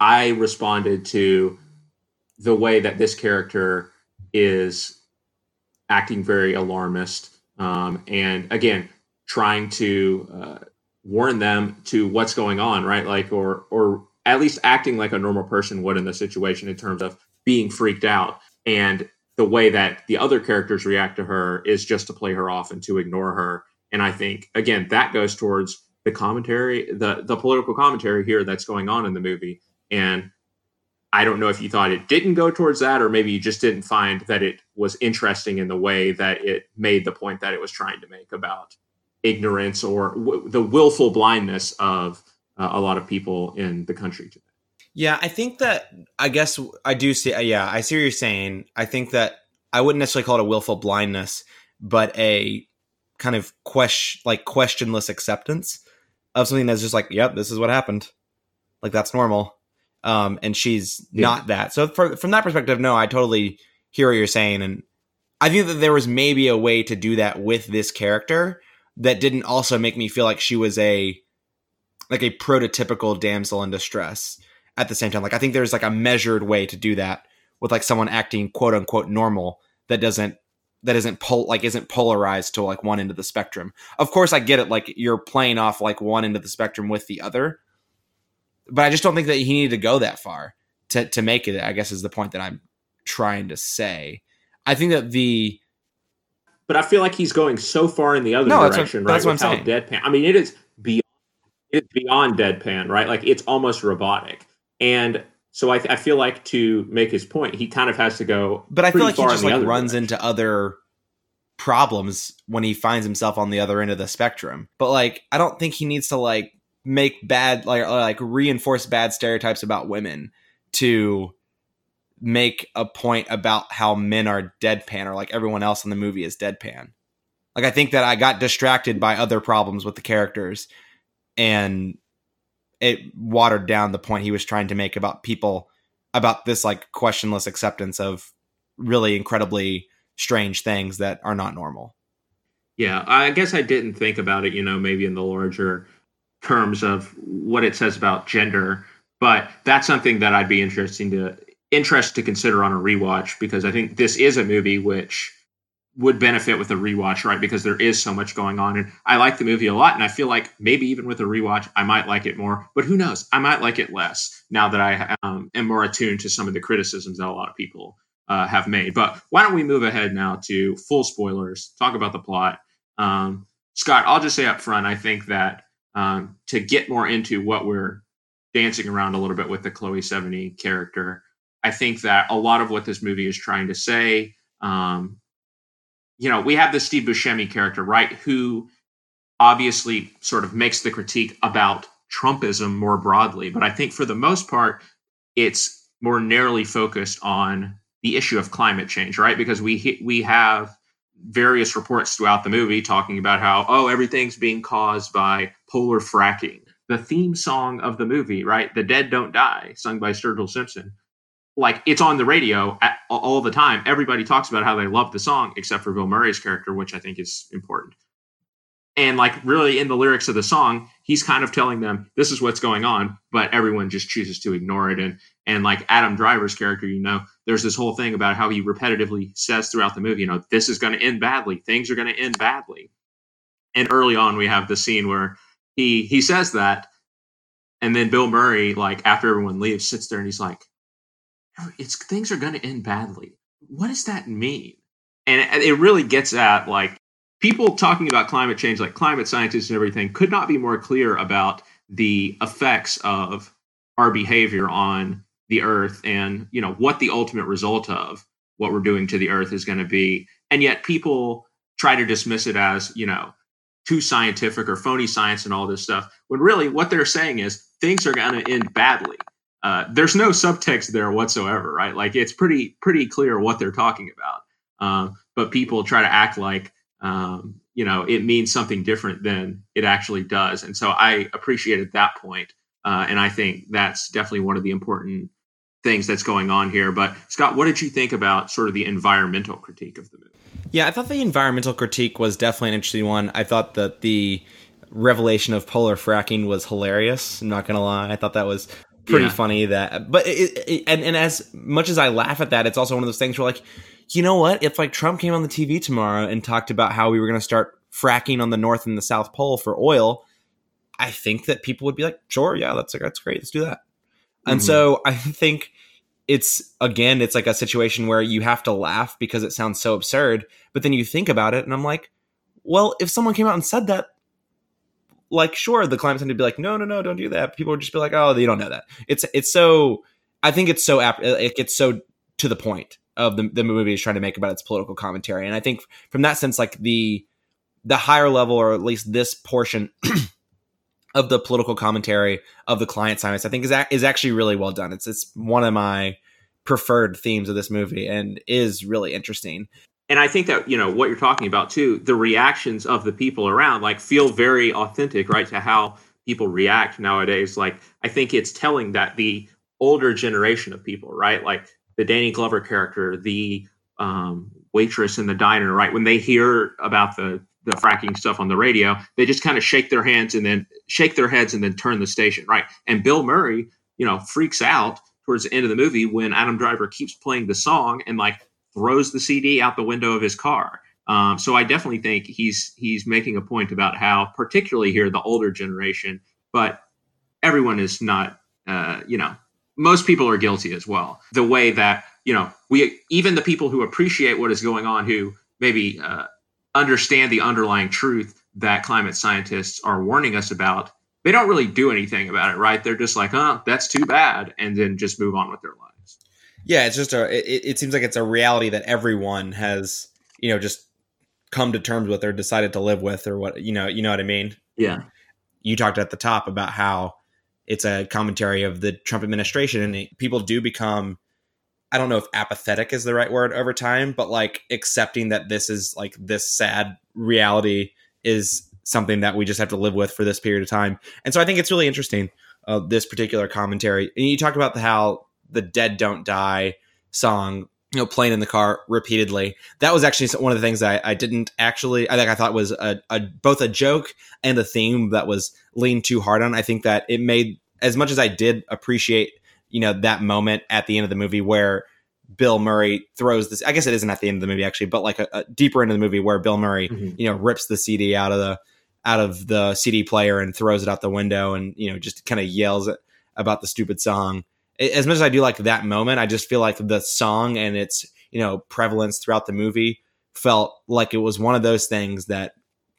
i responded to the way that this character is acting very alarmist um, and again trying to uh, warn them to what's going on right? Like or or at least acting like a normal person would in the situation in terms of being freaked out. And the way that the other characters react to her is just to play her off and to ignore her. And i think again that goes towards the commentary the the political commentary here that's going on in the movie. And I don't know if you thought it didn't go towards that, or maybe you just didn't find that it was interesting in the way that it made the point that it was trying to make about ignorance or w- the willful blindness of uh, a lot of people in the country today. Yeah, I think that I guess I do see. Uh, yeah, I see what you're saying. I think that I wouldn't necessarily call it a willful blindness, but a kind of question, like questionless acceptance of something that's just like, yep, this is what happened. Like that's normal um, and she's yeah. not that. So for, from that perspective, no, I totally hear what you're saying, and I think that there was maybe a way to do that with this character that didn't also make me feel like she was a like a prototypical damsel in distress at the same time. Like I think there's like a measured way to do that with like someone acting quote unquote normal that doesn't that isn't pol- like isn't polarized to like one end of the spectrum. Of course, I get it. Like you're playing off like one end of the spectrum with the other, but I just don't think that he needed to go that far to to make it. I guess is the point that I'm trying to say. I think that the but I feel like he's going so far in the other no, direction, that's what, right? That's Without deadpan. I mean, it is beyond it's beyond deadpan, right? Like it's almost robotic, and so I, I feel like to make his point, he kind of has to go. But I feel like he just like runs direction. into other problems when he finds himself on the other end of the spectrum. But like, I don't think he needs to like make bad like like reinforce bad stereotypes about women to make a point about how men are deadpan or like everyone else in the movie is deadpan. Like I think that I got distracted by other problems with the characters and it watered down the point he was trying to make about people about this like questionless acceptance of really incredibly strange things that are not normal. Yeah, I guess I didn't think about it, you know, maybe in the larger terms of what it says about gender. But that's something that I'd be interesting to interest to consider on a rewatch because I think this is a movie which would benefit with a rewatch, right? Because there is so much going on. And I like the movie a lot. And I feel like maybe even with a rewatch, I might like it more. But who knows? I might like it less now that I um, am more attuned to some of the criticisms that a lot of people uh, have made. But why don't we move ahead now to full spoilers, talk about the plot. Um, Scott, I'll just say up front, I think that um, to get more into what we're dancing around a little bit with the Chloe Sevigny character, I think that a lot of what this movie is trying to say, um, you know, we have the Steve Buscemi character, right, who obviously sort of makes the critique about Trumpism more broadly. But I think for the most part, it's more narrowly focused on the issue of climate change, right? Because we we have various reports throughout the movie talking about how oh everything's being caused by polar fracking. The theme song of the movie, right? "The Dead Don't Die," sung by Sturgill Simpson, like it's on the radio at, all the time. Everybody talks about how they love the song, except for Bill Murray's character, which I think is important. And like really in the lyrics of the song, he's kind of telling them this is what's going on, but everyone just chooses to ignore it. And and like Adam Driver's character, you know, there's this whole thing about how he repetitively says throughout the movie, you know, this is going to end badly, things are going to end badly. And early on, we have the scene where he he says that, and then Bill Murray, like after everyone leaves, sits there and he's like, it's things are going to end badly. What does that mean? And it really gets at like people talking about climate change, like climate scientists and everything, could not be more clear about the effects of our behavior on the earth and you know what the ultimate result of what we're doing to the earth is going to be and yet people try to dismiss it as you know too scientific or phony science and all this stuff when really what they're saying is things are going to end badly uh, there's no subtext there whatsoever, right? Like it's pretty pretty clear what they're talking about. Um, but people try to act like um, you know it means something different than it actually does, and so I appreciated that point, uh, and I think that's definitely one of the important things that's going on here. But Scott, what did you think about sort of the environmental critique of the movie? Yeah, I thought the environmental critique was definitely an interesting one. I thought that the revelation of polar fracking was hilarious. I'm not gonna lie. I thought that was pretty yeah. funny that but it, it, and and as much as I laugh at that it's also one of those things where like you know what? If like Trump came on the TV tomorrow and talked about how we were going to start fracking on the north and the south pole for oil I think that people would be like sure yeah that's that's great let's do that. Mm-hmm. and so I think it's again it's like a situation where you have to laugh because it sounds so absurd but then you think about it and I'm like well if someone came out and said that like sure the climate center would be like no no no don't do that people would just be like oh you don't know that. It's it's so i think it's so apt it gets so to the point of the, the movie is trying to make about its political commentary and i think from that sense like the the higher level or at least this portion of the political commentary of the climate science i think is, is actually really well done it's it's one of my preferred themes of this movie and is really interesting and I think that you know what you're talking about too. The reactions of the people around like feel very authentic, right, to how people react nowadays. Like I think it's telling that the older generation of people, right, like the Danny Glover character, the um, waitress in the diner, right, when they hear about the the fracking stuff on the radio, they just kind of shake their hands and then shake their heads and then turn the station, right? And Bill Murray, you know, freaks out towards the end of the movie when Adam Driver keeps playing the song and like throws the CD out the window of his car. Um, so I definitely think he's he's making a point about how, particularly here, the older generation, but everyone is not, uh, you know, most people are guilty as well. The way that you know we even the people who appreciate what is going on, who maybe uh, understand the underlying truth that climate scientists are warning us about, they don't really do anything about it, right? They're just like, "Oh, that's too bad," and then just move on with their lives. yeah, it's just a. It, it seems like it's a reality that everyone has, you know, just come to terms with or decided to live with, or what you know, you know what I mean? Yeah. You talked at the top about how it's a commentary of the Trump administration, and it, people do become. I don't know if apathetic is the right word over time, but like accepting that this is like this sad reality is something that we just have to live with for this period of time. And so I think it's really interesting uh, this particular commentary. And you talked about the how the Dead Don't Die song you know playing in the car repeatedly that was actually one of the things I, I didn't actually i think i thought was a, a, both a joke and a theme that was leaned too hard on i think that it made as much as i did appreciate you know that moment at the end of the movie where Bill Murray throws this. I guess it isn't at the end of the movie actually, but like a, a deeper into the movie where Bill Murray, mm-hmm. you know, rips the CD out of the out of the CD player and throws it out the window, and you know, just kind of yells about the stupid song. As much as I do like that moment, I just feel like the song and its you know prevalence throughout the movie felt like it was one of those things that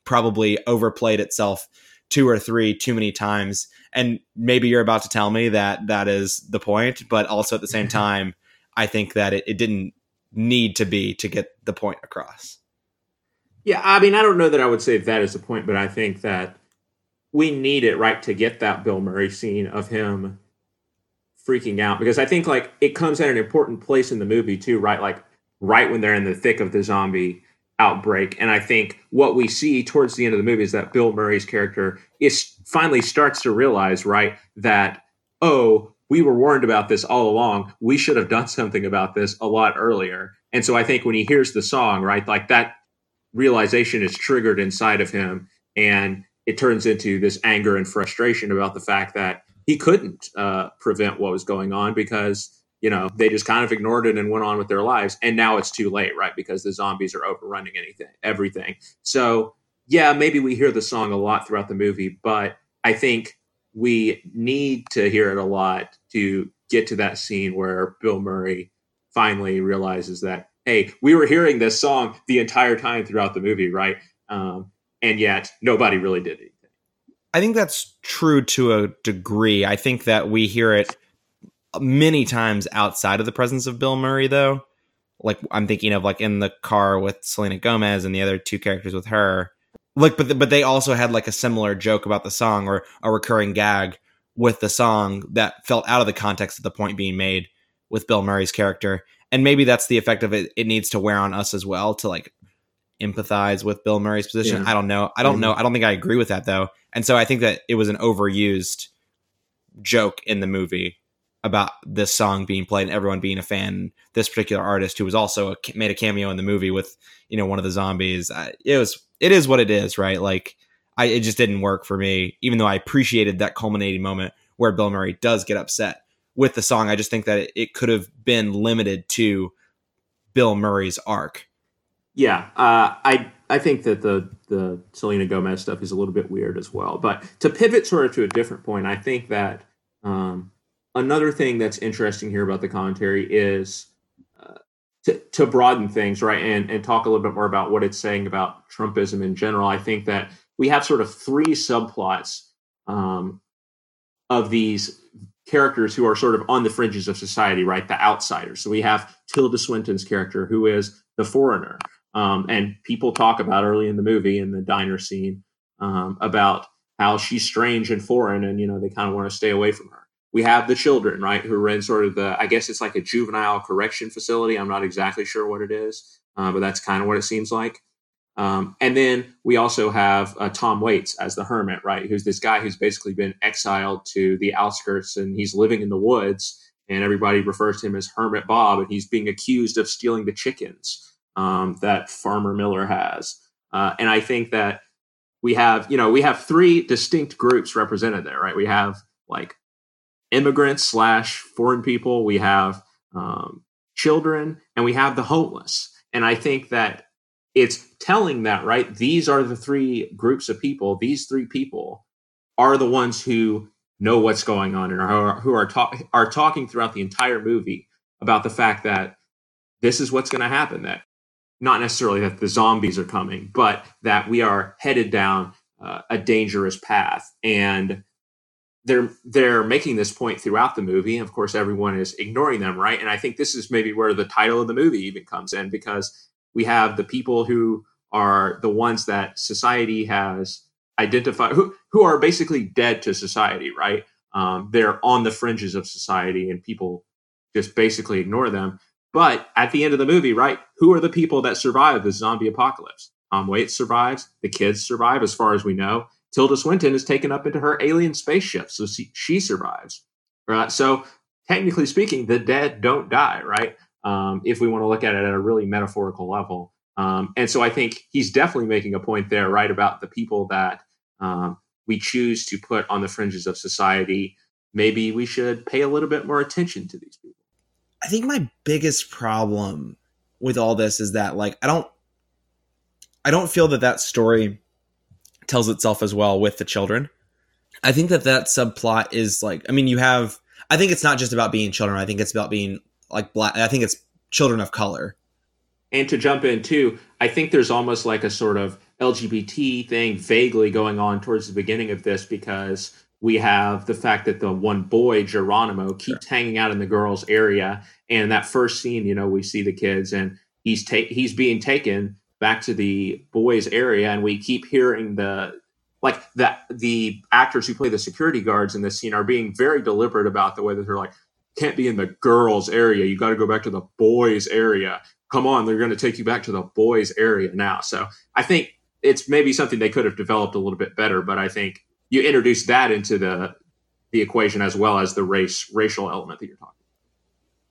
probably overplayed itself two or three too many times. And maybe you're about to tell me that that is the point but also at the same time i think that it, it didn't need to be to get the point across. Yeah i mean i don't know that i would say that is the point but i think that we need it right to get that bill murray scene of him freaking out because i think like it comes at an important place in the movie too right like right when they're in the thick of the zombie outbreak. And I think what we see towards the end of the movie is that Bill Murray's character is finally starts to realize, right, that, oh, we were warned about this all along. We should have done something about this a lot earlier. And so I think when he hears the song, right, like that realization is triggered inside of him and it turns into this anger and frustration about the fact that he couldn't uh, prevent what was going on because you know they just kind of ignored it and went on with their lives. And now it's too late right? Because the zombies are overrunning anything everything. So yeah maybe we hear the song a lot throughout the movie but i think we need to hear it a lot to get to that scene where bill murray finally realizes that hey we were hearing this song the entire time throughout the movie right? Um, and yet nobody really did anything i think that's true to a degree i think that we hear it many times outside of the presence of Bill Murray, though. Like I'm thinking of like in the car with Selena Gomez and the other two characters with her. Like, but but they also had like a similar joke about the song or a recurring gag with the song that felt out of the context of the point being made with Bill Murray's character. And maybe that's the effect of it. It needs to wear on us as well to like empathize with Bill Murray's position. Yeah. I don't know. I don't mm-hmm. know. I don't think I agree with that though. And so I think that it was an overused joke in the movie about this song being played and everyone being a fan. This particular artist who was also a, made a cameo in the movie with you know one of the zombies. It was it is what it is, right? Like I it just didn't work for me. Even though I appreciated that culminating moment where Bill Murray does get upset with the song, I just think that it, it could have been limited to Bill Murray's arc. Yeah, uh, I I think that the the Selena Gomez stuff is a little bit weird as well. But to pivot sort of to a different point, I think that um, another thing that's interesting here about the commentary is uh, to, to broaden things, right, and, and talk a little bit more about what it's saying about Trumpism in general. I think that we have sort of three subplots um, of these characters who are sort of on the fringes of society, right? The outsiders. So we have Tilda Swinton's character, who is the foreigner. Um, and people talk about early in the movie in the diner scene um, about how she's strange and foreign, and you know they kind of want to stay away from her we have the children, right, who are in sort of the, I guess it's like a juvenile correction facility. I'm not exactly sure what it is, uh, but that's kind of what it seems like. Um, and then we also have uh, Tom Waits as the hermit, right, who's this guy who's basically been exiled to the outskirts and he's living in the woods, and everybody refers to him as Hermit Bob, and he's being accused of stealing the chickens um, that Farmer Miller has. Uh, and I think that we have, you know, we have three distinct groups represented there, right? We have like immigrants slash foreign people, we have um, children, and we have the homeless. And I think that it's telling that, right? These are the three groups of people. These three people are the ones who know what's going on and are, who are, ta- are talking throughout the entire movie about the fact that this is what's going to happen. That not necessarily that the zombies are coming, but that we are headed down uh, a dangerous path. And they're they're making this point throughout the movie and of course everyone is ignoring them right? And i think this is maybe where the title of the movie even comes in because we have the people who are the ones that society has identified who, who are basically dead to society right? Um, they're on the fringes of society and people just basically ignore them but at the end of the movie right who are the people that survive the zombie apocalypse tom waits survives the kids survive as far as we know Tilda Swinton is taken up into her alien spaceship, so she, she survives. Right. So technically speaking, the dead don't die, right? Um, if we want to look at it at a really metaphorical level. Um, and so I think he's definitely making a point there, right, about the people that um, we choose to put on the fringes of society. Maybe we should pay a little bit more attention to these people. I think my biggest problem with all this is that like I don't I don't feel that that story tells itself as well with the children. I think that that subplot is like I mean you have I think it's not just about being children. I think it's about being like black I think it's children of color. And to jump in too, I think there's almost like a sort of LGBT thing vaguely going on towards the beginning of this because we have the fact that the one boy Geronimo keeps sure. hanging out in the girls' area, and that first scene, you know, we see the kids and he's ta- he's being taken back to the boys' area, and we keep hearing the like that the actors who play the security guards in this scene are being very deliberate about the way that they're like can't be in the girls' area. You got to go back to the boys' area. Come on, they're going to take you back to the boys' area now. So I think it's maybe something they could have developed a little bit better, but I think you introduce that into the the equation as well as the race racial element that you're talking.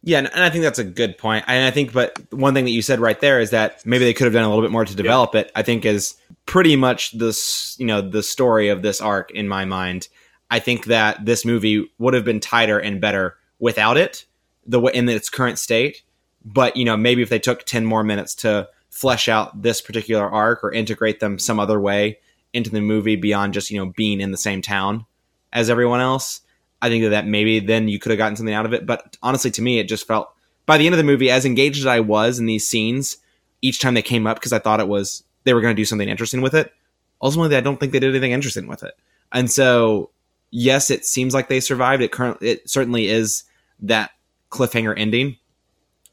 Yeah, and I think that's a good point. And I think, but one thing that you said right there is that maybe they could have done a little bit more to develop yeah. it. I think is pretty much this, you know, the story of this arc in my mind. I think that this movie would have been tighter and better without it, the way in its current state. But you know, maybe if they took ten more minutes to flesh out this particular arc or integrate them some other way, into the movie beyond just you know being in the same town as everyone else. I think that maybe then you could have gotten something out of it. But honestly, to me, it just felt by the end of the movie, as engaged as I was in these scenes, each time they came up because I thought it was they were going to do something interesting with it. Ultimately, I don't think they did anything interesting with it. And so, yes, it seems like they survived. It currently, it certainly is that cliffhanger ending,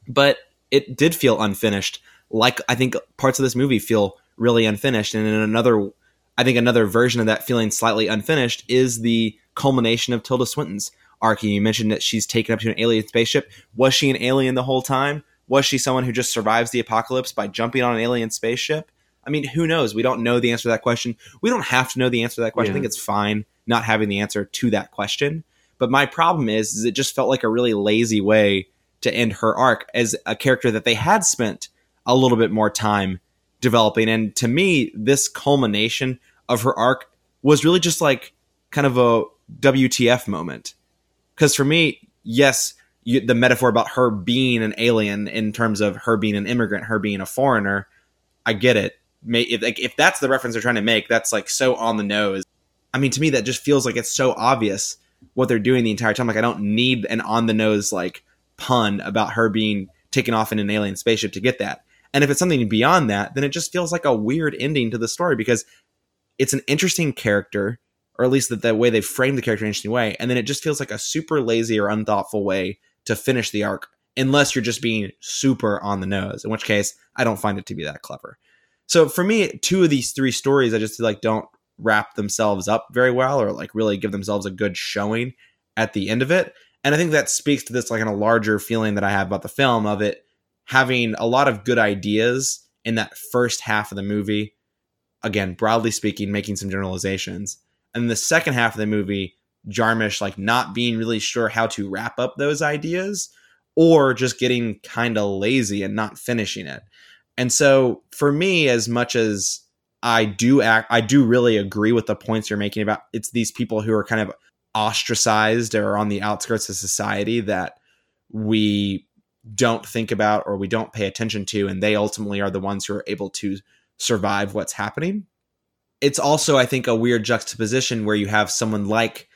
but it did feel unfinished. Like I think parts of this movie feel really unfinished, and in another I think another version of that feeling slightly unfinished is the culmination of Tilda Swinton's arc. You mentioned that she's taken up to an alien spaceship. Was she an alien the whole time? Was she someone who just survives the apocalypse by jumping on an alien spaceship? I mean, who knows? We don't know the answer to that question. We don't have to know the answer to that question. Yeah. I think it's fine not having the answer to that question. But my problem is, is it just felt like a really lazy way to end her arc as a character that they had spent a little bit more time developing. And to me, this culmination of her arc was really just like kind of a WTF moment. Because for me, yes, you, the metaphor about her being an alien in terms of her being an immigrant, her being a foreigner, I get it. May, if, like, if that's the reference they're trying to make, that's like so on the nose. I mean, to me, that just feels like it's so obvious what they're doing the entire time. Like, I don't need an on the nose like pun about her being taken off in an alien spaceship to get that. And if it's something beyond that, then it just feels like a weird ending to the story because it's an interesting character, or at least that the way they framed the character in an interesting way, and then it just feels like a super lazy or unthoughtful way to finish the arc, unless you're just being super on the nose, in which case I don't find it to be that clever. So for me, two of these three stories I just like don't wrap themselves up very well or like really give themselves a good showing at the end of it. And I think that speaks to this like in a larger feeling that I have about the film of it having a lot of good ideas in that first half of the movie. Again, broadly speaking, making some generalizations. And the second half of the movie, Jarmusch like not being really sure how to wrap up those ideas or just getting kind of lazy and not finishing it. And so for me, as much as I do act, I do really agree with the points you're making about it's these people who are kind of ostracized or on the outskirts of society that we don't think about or we don't pay attention to and they ultimately are the ones who are able to survive what's happening it's also i think a weird juxtaposition where you have someone like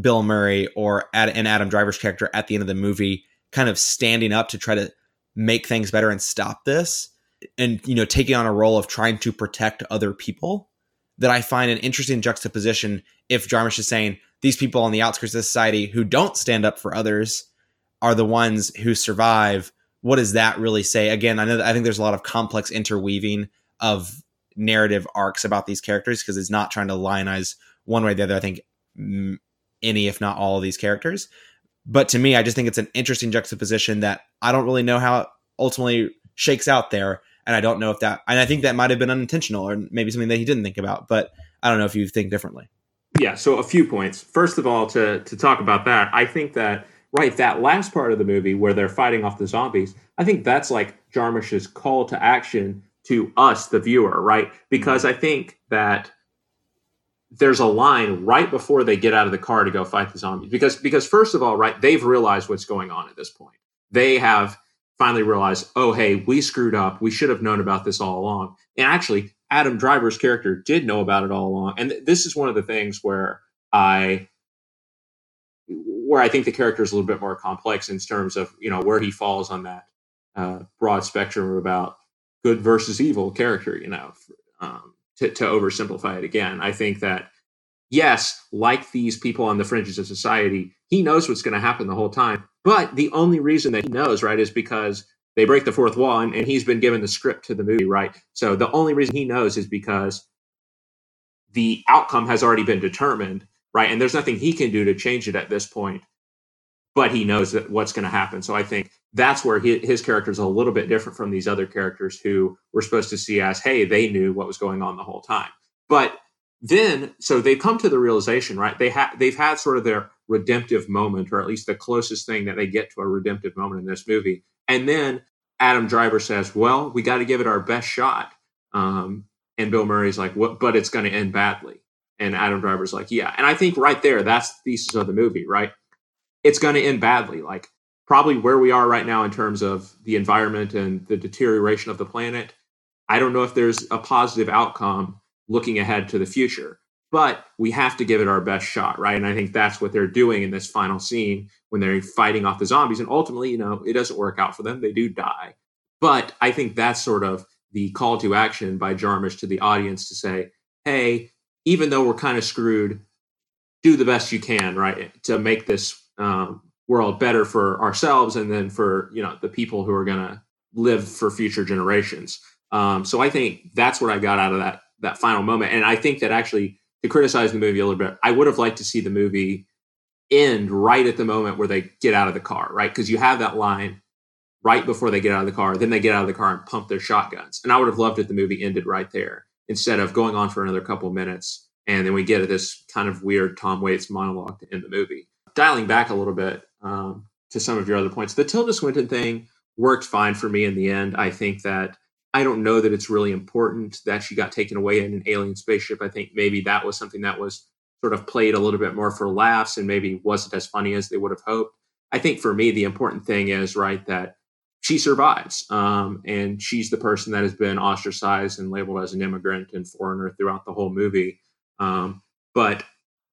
bill murray or an adam driver's character at the end of the movie kind of standing up to try to make things better and stop this and you know taking on a role of trying to protect other people that i find an interesting juxtaposition if jarmusch is saying these people on the outskirts of society who don't stand up for others are the ones who survive. What does that really say? Again, I know I think there's a lot of complex interweaving of narrative arcs about these characters because it's not trying to lionize one way or the other. I think any, if not all, of these characters. But to me, I just think it's an interesting juxtaposition that I don't really know how it ultimately shakes out there. And I don't know if that, and I think that might have been unintentional or maybe something that he didn't think about. But I don't know if you think differently. Yeah. So a few points. First of all, to to talk about that, I think that right, that last part of the movie where they're fighting off the zombies, I think that's like Jarmusch's call to action to us, the viewer, right? Because I think that there's a line right before they get out of the car to go fight the zombies. Because because first of all, right, they've realized what's going on at this point. they have finally realized, oh, hey, we screwed up. We should have known about this all along. And actually, Adam Driver's character did know about it all along. And th- this is one of the things where I where I think the character is a little bit more complex in terms of you know where he falls on that uh, broad spectrum about good versus evil character. You know, um, to, to oversimplify it again, I think that yes, like these people on the fringes of society, he knows what's going to happen the whole time. But the only reason that he knows, right, is because they break the fourth wall and, and he's been given the script to the movie, right? So the only reason he knows is because the outcome has already been determined, right? And there's nothing he can do to change it at this point, but he knows that what's going to happen. So I think that's where he, his character is a little bit different from these other characters who we're supposed to see as, hey, they knew what was going on the whole time. But then, so they've come to the realization, right? They have they've had sort of their redemptive moment, or at least the closest thing that they get to a redemptive moment in this movie. And then Adam Driver says, "Well, we got to give it our best shot." Um, and Bill Murray's like, "What? But it's going to end badly." And Adam Driver's like, "Yeah." And I think right there, that's the thesis of the movie, right? It's going to end badly, like probably where we are right now in terms of the environment and the deterioration of the planet. I don't know if there's a positive outcome looking ahead to the future but we have to give it our best shot, right? And I think that's what they're doing in this final scene when they're fighting off the zombies. And ultimately, you know, it doesn't work out for them. They do die. But I think that's sort of the call to action by Jarmusch to the audience to say, hey, even though we're kind of screwed, do the best you can, right, to make this um, world better for ourselves and then for you know the people who are going to live for future generations. Um, so I think that's what I got out of that that final moment, and I think that actually to criticize the movie a little bit, I would have liked to see the movie end right at the moment where they get out of the car, right? Because you have that line right before they get out of the car, then they get out of the car and pump their shotguns. And I would have loved if the movie ended right there instead of going on for another couple minutes. And then we get this kind of weird Tom Waits monologue to end the movie. Dialing back a little bit um, to some of your other points, the Tilda Swinton thing worked fine for me in the end. I think that I don't know that it's really important that she got taken away in an alien spaceship. I think maybe that was something that was sort of played a little bit more for laughs and maybe wasn't as funny as they would have hoped. I think for me, the important thing is, right, that she survives. Um, and she's the person that has been ostracized and labeled as an immigrant and foreigner throughout the whole movie. Um, but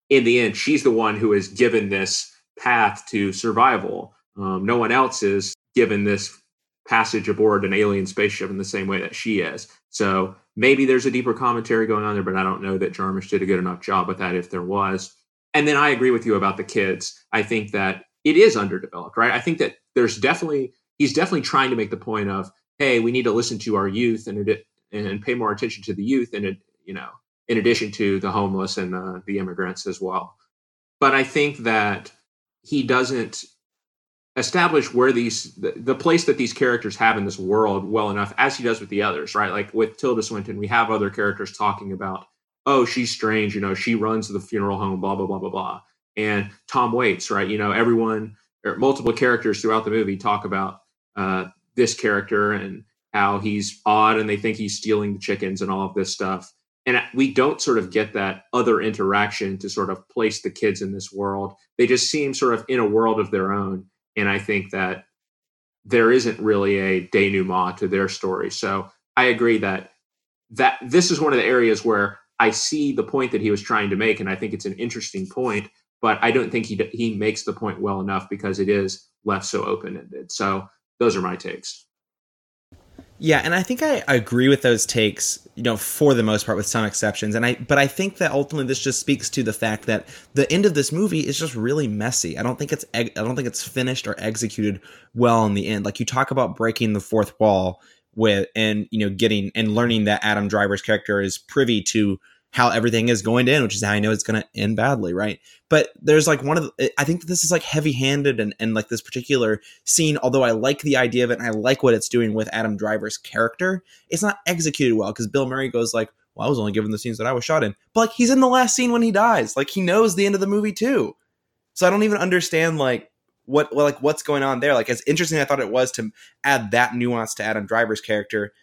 in the end, she's the one who is given this path to survival. Um, no one else is given this passage aboard an alien spaceship in the same way that she is. So maybe there's a deeper commentary going on there, but I don't know that Jarmusch did a good enough job with that if there was. And then I agree with you about the kids. I think that it is underdeveloped, right? I think that there's definitely he's definitely trying to make the point of, hey, we need to listen to our youth and and pay more attention to the youth, and it, you know, in addition to the homeless and the, the immigrants as well. But I think that he doesn't establish where these the, the, place that these characters have in this world well enough as he does with the others right? Like with tilda swinton we have other characters talking about oh she's strange you know she runs the funeral home blah blah blah blah blah. And tom waits right? You know everyone or multiple characters throughout the movie talk about uh, this character and how he's odd and they think he's stealing the chickens and all of this stuff and we don't sort of get that other interaction to sort of place the kids in this world they just seem sort of in a world of their own and I think that there isn't really a denouement to their story. So I agree that that this is one of the areas where I see the point that he was trying to make, and I think it's an interesting point. But I don't think he he makes the point well enough because it is left so open ended. So those are my takes. Yeah, and I think I, agree with those takes, you know, for the most part, with some exceptions. And I, but I think that ultimately this just speaks to the fact that the end of this movie is just really messy. I don't think it's, I don't think it's finished or executed well in the end. Like you talk about breaking the fourth wall with, and you know, getting and learning that Adam Driver's character is privy to how everything is going to end, which is how I know it's going to end badly, right? But there's like one of the, eh, I think this is like heavy handed and, and like this particular scene, although I like the idea of it and I like what it's doing with Adam Driver's character, it's not executed well because Bill Murray goes like, well, I was only given the scenes that I was shot in. But like he's in the last scene when he dies. Like he knows the end of the movie too. So I don't even understand like what like what's going on there. Like as interesting I thought it was to add that nuance to Adam Driver's character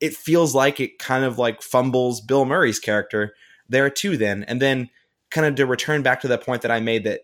it feels like it kind of like fumbles Bill Murray's character there too then. And then kind of to return back to that point that I made that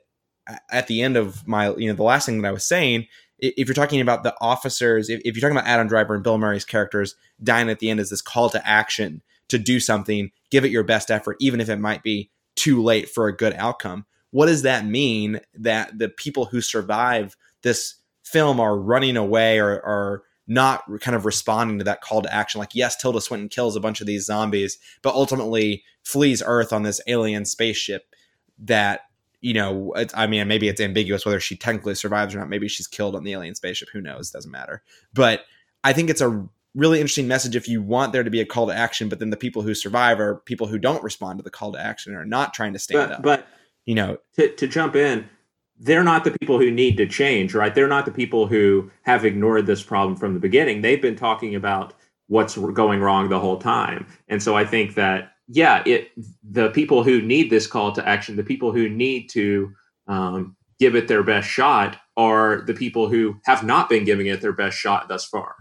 uh, at the end of my you know the last thing that I was saying if you're talking about the officers, if, if you're talking about Adam Driver and Bill Murray's characters dying at the end as this call to action to do something, give it your best effort, even if it might be too late for a good outcome. What does that mean that the people who survive this film are running away or are not kind of responding to that call to action? Like, yes, Tilda Swinton kills a bunch of these zombies, but ultimately flees Earth on this alien spaceship that you know, I mean, maybe it's ambiguous whether she technically survives or not. Maybe she's killed on the alien spaceship. Who knows? Doesn't matter. But I think it's a really interesting message if you want there to be a call to action, but then the people who survive are people who don't respond to the call to action or are not trying to stand but, up. But you know, to, to jump in, they're not the people who need to change, right? They're not the people who have ignored this problem from the beginning. They've been talking about what's going wrong the whole time. And so I think that yeah, it the people who need this call to action, the people who need to um, give it their best shot, are the people who have not been giving it their best shot thus far.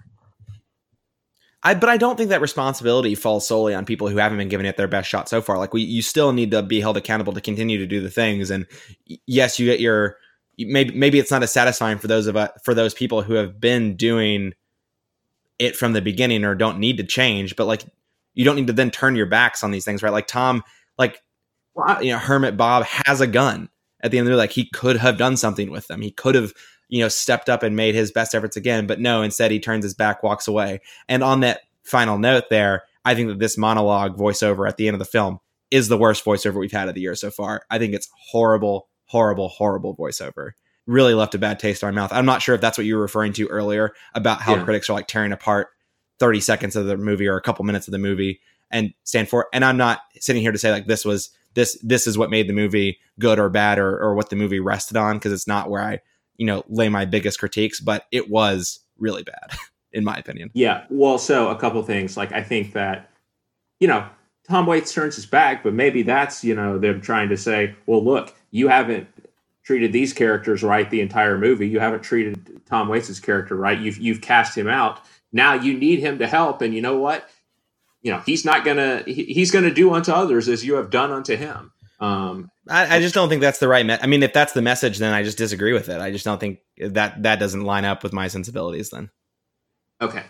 I, but I don't think that responsibility falls solely on people who haven't been giving it their best shot so far. Like we, you still need to be held accountable to continue to do the things. And yes, you get your maybe maybe it's not as satisfying for those of us for those people who have been doing it from the beginning or don't need to change. But like you don't need to then turn your backs on these things, right? Like Tom, like you know, Hermit Bob has a gun at the end of the day. Like he could have done something with them. He could have, you know, stepped up and made his best efforts again, but no, instead he turns his back, walks away. And on that final note there, I think that this monologue voiceover at the end of the film is the worst voiceover we've had of the year so far. I think it's horrible, horrible, horrible voiceover. Really left a bad taste in our mouth. I'm not sure if that's what you were referring to earlier about how yeah. critics are like tearing apart 30 seconds of the movie or a couple minutes of the movie and stand for it. And I'm not sitting here to say like this was this this is what made the movie good or bad or or what the movie rested on because it's not where I, you know, lay my biggest critiques, but it was really bad in my opinion. Yeah. Well, so a couple things. Like I think that you know, Tom Waits turns his back, but maybe that's, you know, them trying to say, well, look, you haven't treated these characters right the entire movie. You haven't treated Tom Waits' character right. You've you've cast him out now you need him to help, and you know what? You know he's not gonna he, he's gonna do unto others as you have done unto him. Um, I, I, just don't think that's the right. Me- I mean, if that's the message, then I just disagree with it. I just don't think that that doesn't line up with my sensibilities. Then, okay.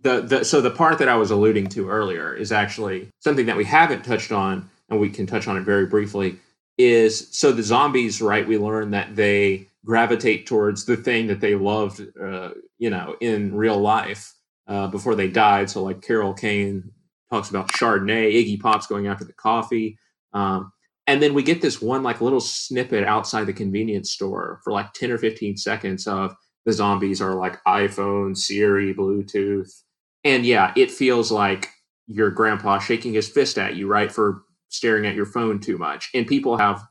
The, the so the part that I was alluding to earlier is actually something that we haven't touched on, and we can touch on it very briefly. Is so the zombies, right? We learn that they gravitate towards the thing that they loved, uh, you know, in real life uh, before they died. So like Carol Kane talks about Chardonnay, Iggy Pop's going after the coffee. Um, and then we get this one like little snippet outside the convenience store for like 10 or 15 seconds of the zombies are like iPhone, Siri, Bluetooth. And yeah, it feels like your grandpa shaking his fist at you, right, for staring at your phone too much. And people have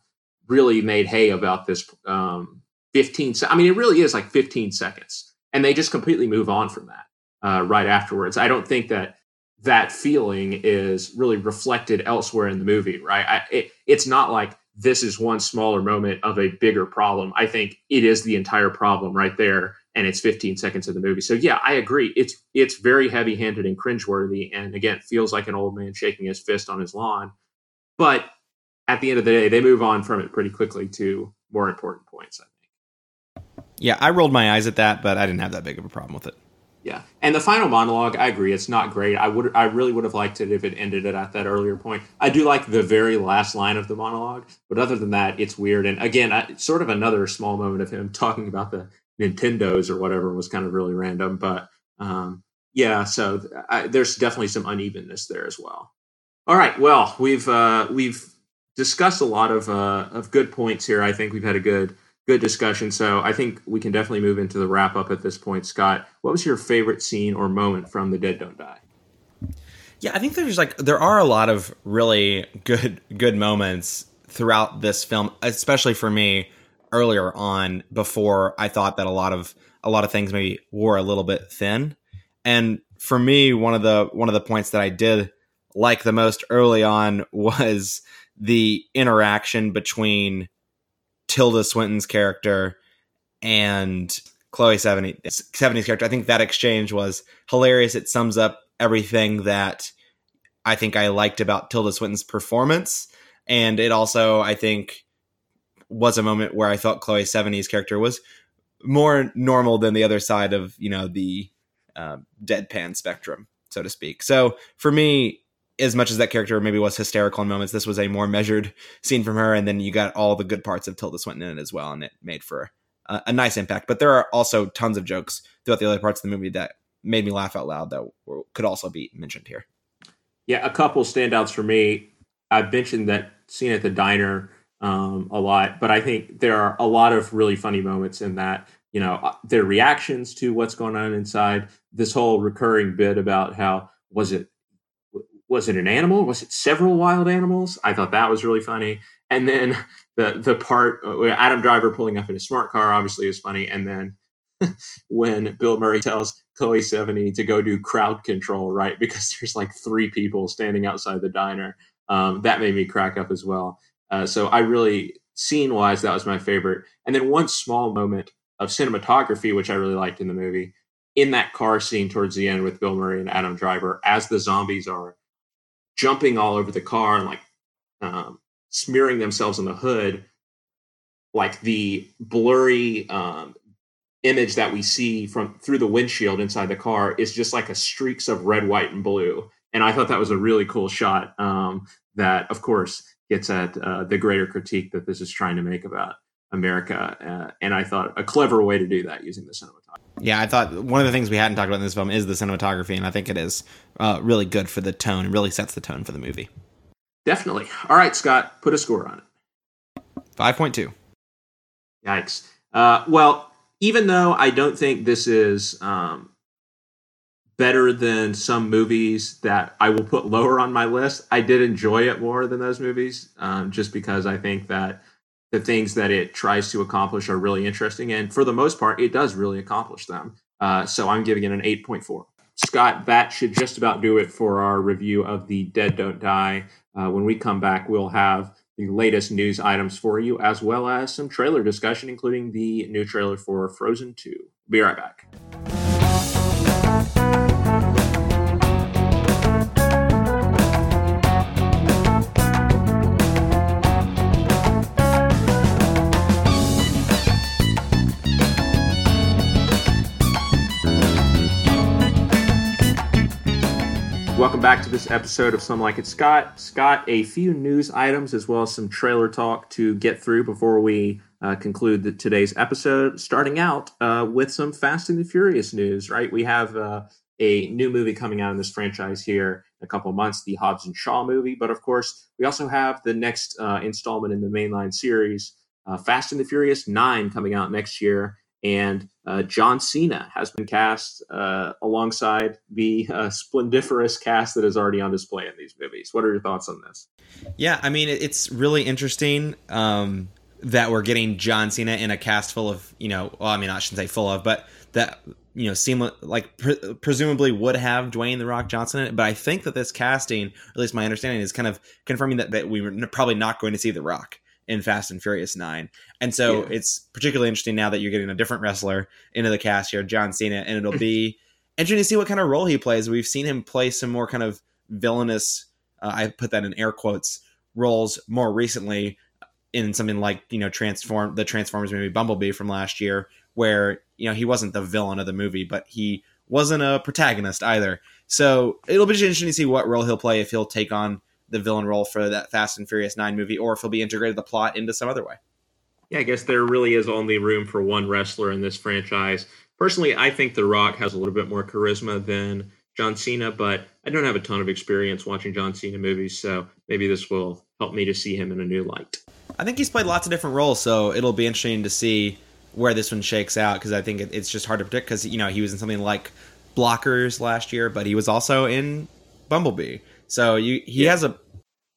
really made hay about this um, 15 se- I mean, it really is like 15 seconds. And they just completely move on from that uh, right afterwards. I don't think that that feeling is really reflected elsewhere in the movie, right? I, it, it's not like this is one smaller moment of a bigger problem. I think it is the entire problem right there, and it's 15 seconds of the movie. So yeah, I agree. It's it's very heavy-handed and cringeworthy, and again, feels like an old man shaking his fist on his lawn. But at the end of the day, they move on from it pretty quickly to more important points. I think. Yeah, I rolled my eyes at that, but I didn't have that big of a problem with it. Yeah, and the final monologue, I agree, it's not great. I would, I really would have liked it if it ended it at that earlier point. I do like the very last line of the monologue, but other than that, it's weird. And again, I, sort of another small moment of him talking about the Nintendos or whatever was kind of really random. But um, yeah, so I, there's definitely some unevenness there as well. All right, well, we've uh, we've discussed a lot of uh, of good points here. I think we've had a good good discussion. So I think we can definitely move into the wrap up at this point. Scott, what was your favorite scene or moment from The Dead Don't Die? Yeah, I think there's like there are a lot of really good good moments throughout this film, especially for me earlier on before I thought that a lot of a lot of things maybe wore a little bit thin. And for me, one of the one of the points that I did like the most early on was the interaction between Tilda Swinton's character and Chloe Sevigny, Sevigny's character. I think that exchange was hilarious. It sums up everything that I think I liked about Tilda Swinton's performance. And it also, I think, was a moment where I felt Chloe Sevigny's character was more normal than the other side of you know the uh, deadpan spectrum, so to speak. So for me, as much as that character maybe was hysterical in moments, this was a more measured scene from her, and then you got all the good parts of Tilda Swinton in it as well, and it made for a, a nice impact. But there are also tons of jokes throughout the other parts of the movie that made me laugh out loud that were, could also be mentioned here. Yeah, a couple standouts for me. I've mentioned that scene at the diner um, a lot, but I think there are a lot of really funny moments in that. You know, uh, their reactions to what's going on inside. This whole recurring bit about how was it was it an animal? Was it several wild animals? I thought that was really funny. And then the the part uh, Adam Driver pulling up in a smart car obviously is funny. And then when Bill Murray tells Chloe Sevigny to go do crowd control, right? Because there's like three people standing outside the diner. Um, that made me crack up as well. Uh, so I really, scene wise, that was my favorite. And then one small moment of cinematography, which I really liked in the movie, in that car scene towards the end with Bill Murray and Adam Driver, as the zombies are jumping all over the car and like um, smearing themselves on the hood, like the blurry um, image that we see from through the windshield inside the car is just like a streaks of red, white, and blue. And I thought that was a really cool shot. Um, that, of course, gets at uh, the greater critique that this is trying to make about America. Uh, and I thought a clever way to do that using the cinematography. Yeah, I thought one of the things we hadn't talked about in this film is the cinematography, and I think it is uh, really good for the tone. It really sets the tone for the movie. Definitely. All right, Scott, put a score on it. 5.2. Yikes. Uh, well, even though I don't think this is um, better than some movies that I will put lower on my list, I did enjoy it more than those movies, um, just because I think that the things that it tries to accomplish are really interesting, and for the most part, it does really accomplish them. Uh, so I'm giving it an 8.4. Scott, that should just about do it for our review of the Dead Don't Die. Uh, when we come back, we'll have the latest news items for you, as well as some trailer discussion, including the new trailer for Frozen 2. Be right back. Welcome back to this episode of Some Like It Scott. Scott, a few news items as well as some trailer talk to get through before we uh, conclude the, today's episode. Starting out uh, with some Fast and the Furious news, right? We have uh, a new movie coming out in this franchise here in a couple months, the Hobbs and Shaw movie. But of course, we also have the next uh, installment in the mainline series, uh, Fast and the Furious 9, coming out next year and uh, John Cena has been cast uh, alongside the uh, splendiferous cast that is already on display in these movies. What are your thoughts on this? Yeah, I mean, it's really interesting um, that we're getting John Cena in a cast full of, you know, well, I mean, I shouldn't say full of, but that you know, seem like pre- presumably would have Dwayne the Rock Johnson in it. But I think that this casting, at least my understanding, is kind of confirming that that we were probably not going to see the Rock in Fast and Furious 9. And so yeah. it's particularly interesting now that you're getting a different wrestler into the cast here, John Cena, and it'll be interesting to see what kind of role he plays. We've seen him play some more kind of villainous, uh, I put that in air quotes, roles more recently in something like, you know, Transform the Transformers movie Bumblebee from last year, where, you know, he wasn't the villain of the movie, but he wasn't a protagonist either. So it'll be interesting to see what role he'll play if he'll take on the villain role for that Fast and Furious 9 movie or if he'll be integrated the plot into some other way. Yeah, I guess there really is only room for one wrestler in this franchise. Personally, I think The Rock has a little bit more charisma than John Cena, but I don't have a ton of experience watching John Cena movies, so maybe this will help me to see him in a new light. I think he's played lots of different roles, so it'll be interesting to see where this one shakes out because I think it's just hard to predict because you know he was in something like Blockers last year, but he was also in Bumblebee. So you he yeah. has a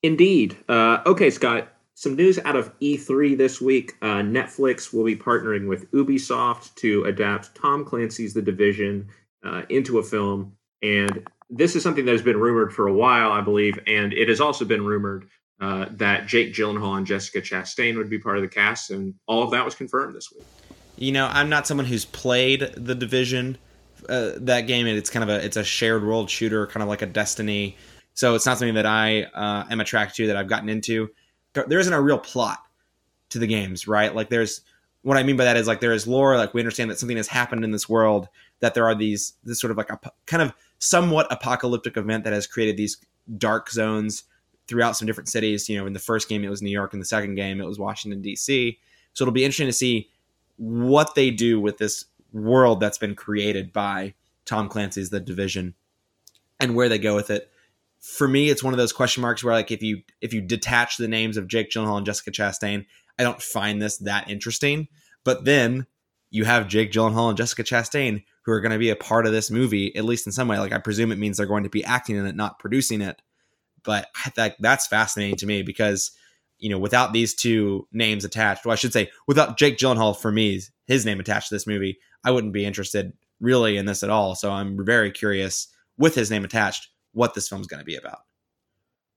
indeed. Uh, okay, Scott. Some news out of E3 this week. Uh, Netflix will be partnering with Ubisoft to adapt Tom Clancy's The Division uh, into a film, and this is something that has been rumored for a while, I believe, and it has also been rumored uh, that Jake Gyllenhaal and Jessica Chastain would be part of the cast, and all of that was confirmed this week. You know, I'm not someone who's played The Division, uh, that game, and it's kind of a it's a shared world shooter, kind of like a Destiny so it's not something that I uh, am attracted to that I've gotten into. There isn't a real plot to the games, right? Like there's what I mean by that is like there is lore, like we understand that something has happened in this world, that there are these this sort of like a kind of somewhat apocalyptic event that has created these dark zones throughout some different cities. You know, in the first game it was New York, in the second game it was Washington D.C. So it'll be interesting to see what they do with this world that's been created by Tom Clancy's The Division and where they go with it. For me, it's one of those question marks where like if you if you detach the names of Jake Gyllenhaal and Jessica Chastain, I don't find this that interesting. But then you have Jake Gyllenhaal and Jessica Chastain who are going to be a part of this movie, at least in some way. Like I presume it means they're going to be acting in it, not producing it. But that that's fascinating to me because you know without these two names attached, well, I should say without Jake Gyllenhaal for me, his name attached to this movie, I wouldn't be interested really in this at all. So I'm very curious with his name attached what this film's going to be about.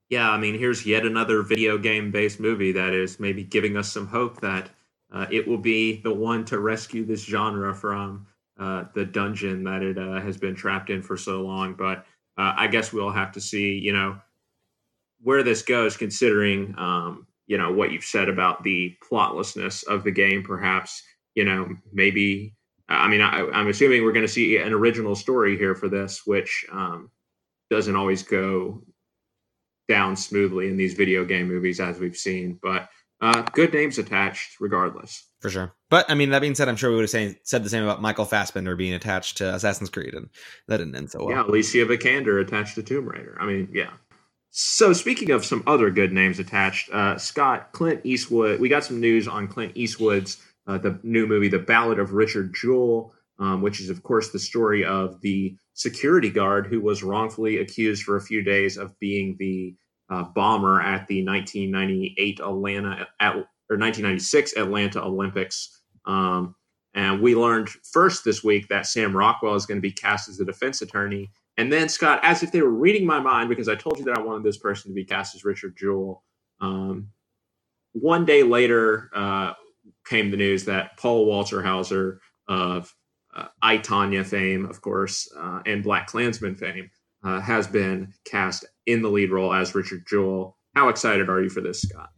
Yeah, I mean, here's yet another video game based movie that is maybe giving us some hope that uh, it will be the one to rescue this genre from uh, the dungeon that it uh, has been trapped in for so long. But uh, I guess we'll have to see, you know, where this goes, considering, um, you know, what you've said about the plotlessness of the game. Perhaps, you know, maybe. I mean, I, am assuming we're going to see an original story here for this, which um, doesn't always go down smoothly in these video game movies as we've seen. But uh, good names attached, regardless. For sure. But I mean, that being said, I'm sure we would have say, said the same about Michael Fassbender being attached to Assassin's Creed, and that didn't end so well. Yeah, Alicia Vikander attached to Tomb Raider. I mean, yeah. So speaking of some other good names attached, uh, Scott Clint Eastwood. We got some news on Clint Eastwood's uh, the new movie, The Ballad of Richard Jewell, um, which is of course the story of the security guard who was wrongfully accused for a few days of being the uh, bomber at the 1998 Atlanta at, or 1996 Atlanta Olympics. Um, and we learned first this week that Sam Rockwell is going to be cast as the defense attorney. And then Scott, as if they were reading my mind, because I told you that I wanted this person to be cast as Richard Jewell. Um, one day later uh, came the news that Paul Walter Hauser of uh, I, Tonya fame, of course, uh, and BlacKkKlansman fame, uh, has been cast in the lead role as Richard Jewell. How excited are you for this, Scott?